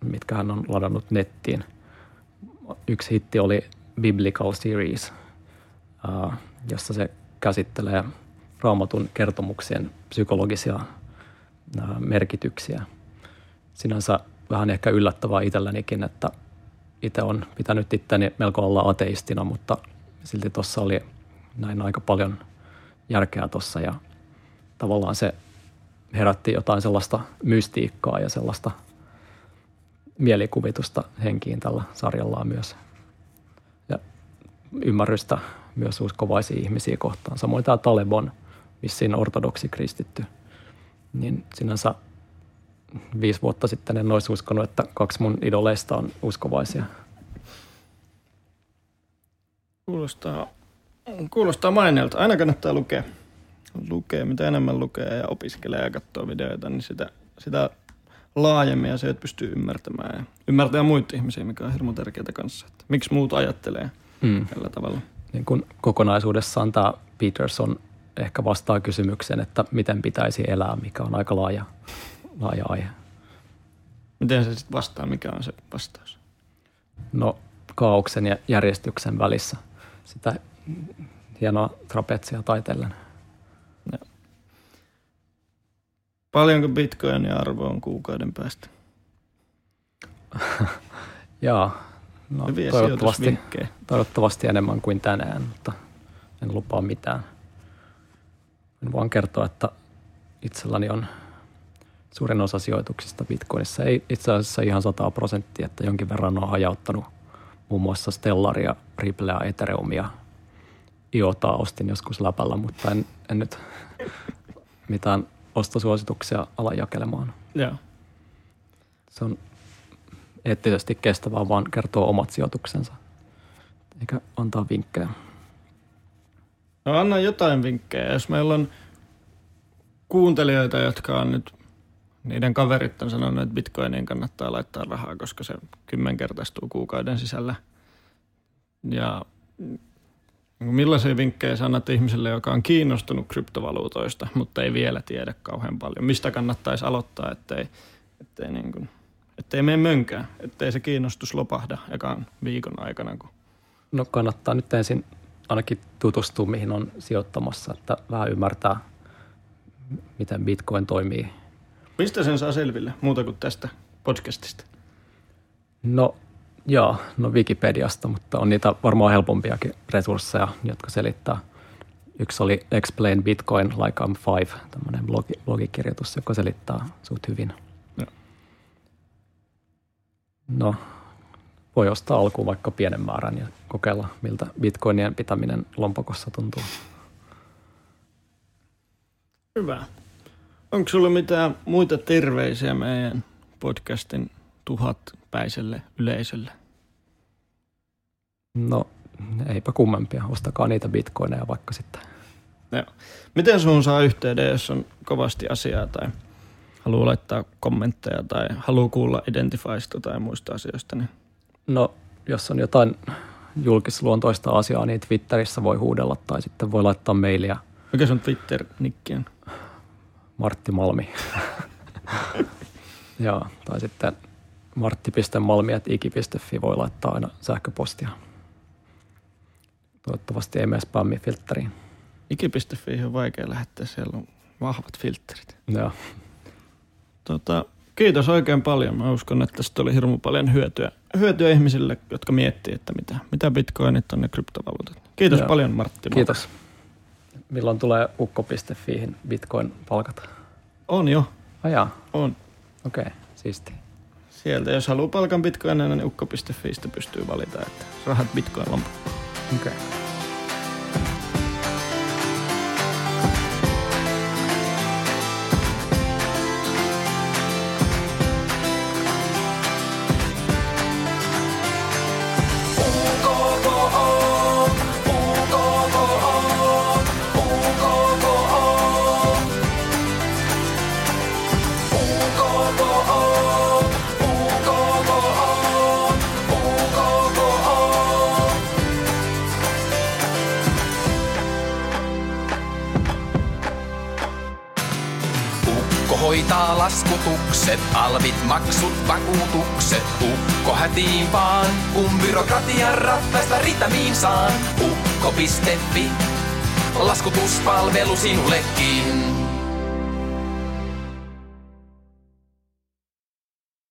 mitkä hän on ladannut nettiin. Yksi hitti oli Biblical Series, jossa se käsittelee raamatun kertomuksien psykologisia merkityksiä. Sinänsä vähän ehkä yllättävää itsellänikin, että itse on pitänyt itteni melko olla ateistina, mutta silti tuossa oli näin aika paljon järkeä tuossa ja tavallaan se herätti jotain sellaista mystiikkaa ja sellaista mielikuvitusta henkiin tällä sarjallaan myös. Ja ymmärrystä myös uskovaisia ihmisiä kohtaan. Samoin tämä Taleban, vissiin ortodoksi kristitty, niin sinänsä viisi vuotta sitten en olisi uskonut, että kaksi mun idoleista on uskovaisia. Kuulostaa, kuulostaa maineelta. Aina kannattaa lukea. lukea. Mitä enemmän lukee ja opiskelee ja katsoo videoita, niin sitä, sitä laajemmin ja se, että pystyy ymmärtämään. Ja ymmärtää muita ihmisiä, mikä on hirmu tärkeää kanssa. Että miksi muut ajattelee mm. tällä tavalla. Niin kun kokonaisuudessaan tämä Peterson ehkä vastaa kysymykseen, että miten pitäisi elää, mikä on aika laaja, laaja aihe. Miten se sitten vastaa? Mikä on se vastaus? No kaauksen ja järjestyksen välissä. Sitä hienoa trapetsia taitellen. Ja. Paljonko bitcoinin arvo on kuukauden päästä? [LAUGHS] Jaa, no, toivottavasti, toivottavasti enemmän kuin tänään, mutta en lupaa mitään. En vaan kertoa, että itselläni on suurin osa sijoituksista Bitcoinissa. Ei itse asiassa ihan 100 prosenttia, että jonkin verran on hajauttanut muun muassa Stellaria, Ripplea, Ethereumia, Iotaa ostin joskus läpällä, mutta en, en nyt mitään ostosuosituksia ala jakelemaan. Joo. Se on eettisesti kestävää, vaan kertoo omat sijoituksensa, eikä antaa vinkkejä. No anna jotain vinkkejä. Jos meillä on kuuntelijoita, jotka on nyt, niiden kaverit on sanonut, että bitcoiniin kannattaa laittaa rahaa, koska se kymmenkertaistuu kuukauden sisällä. Ja millaisia vinkkejä sanat ihmiselle, joka on kiinnostunut kryptovaluutoista, mutta ei vielä tiedä kauhean paljon? Mistä kannattaisi aloittaa, ettei, ettei, niin kuin, ettei mene mönkään, ettei se kiinnostus lopahda ekaan viikon aikana? Kun... No kannattaa nyt ensin ainakin tutustua, mihin on sijoittamassa, että vähän ymmärtää, miten Bitcoin toimii. Mistä sen saa selville muuta kuin tästä podcastista? No joo, no Wikipediasta, mutta on niitä varmaan helpompiakin resursseja, jotka selittää. Yksi oli Explain Bitcoin like I'm five, tämmöinen blogi, blogikirjoitus, joka selittää suht hyvin. No. no, voi ostaa alkuun vaikka pienen määrän ja kokeilla, miltä bitcoinien pitäminen lompakossa tuntuu. Hyvä. Onko sulla mitään muita terveisiä meidän podcastin tuhatpäiselle yleisölle? No, eipä kummempia. Ostakaa niitä bitcoineja vaikka sitten. Joo. Miten sun saa yhteyden, jos on kovasti asiaa tai haluaa laittaa kommentteja tai haluaa kuulla Identifysta tai muista asioista? Niin No, jos on jotain julkisluontoista asiaa, niin Twitterissä voi huudella tai sitten voi laittaa mailia. Mikä sun Twitter-nikki on? Martti Malmi. [LAUGHS] Joo, tai sitten martti.malmi.iki.fi voi laittaa aina sähköpostia. Toivottavasti ei mene spammifiltteriin. Iki.fi on vaikea lähettää, siellä on vahvat filterit. Joo. Tota, kiitos oikein paljon. Mä uskon, että tästä oli hirmu paljon hyötyä, hyötyä ihmisille, jotka miettii, että mitä, mitä bitcoinit on ja kryptovaluutat. Kiitos Joo. paljon Martti. Kiitos. Milloin tulee ukko.fiihin bitcoin palkata? On jo. Ajaa. On. Okei, okay, siisti. Sieltä, jos haluaa palkan bitcoinina, niin ukko.fiistä pystyy valita, että rahat bitcoin lompakko. Okei. Okay. Ukko hätiin vaan, kun byrokratian ratkaista ritamiin saan. Ukko.fi, laskutuspalvelu sinullekin.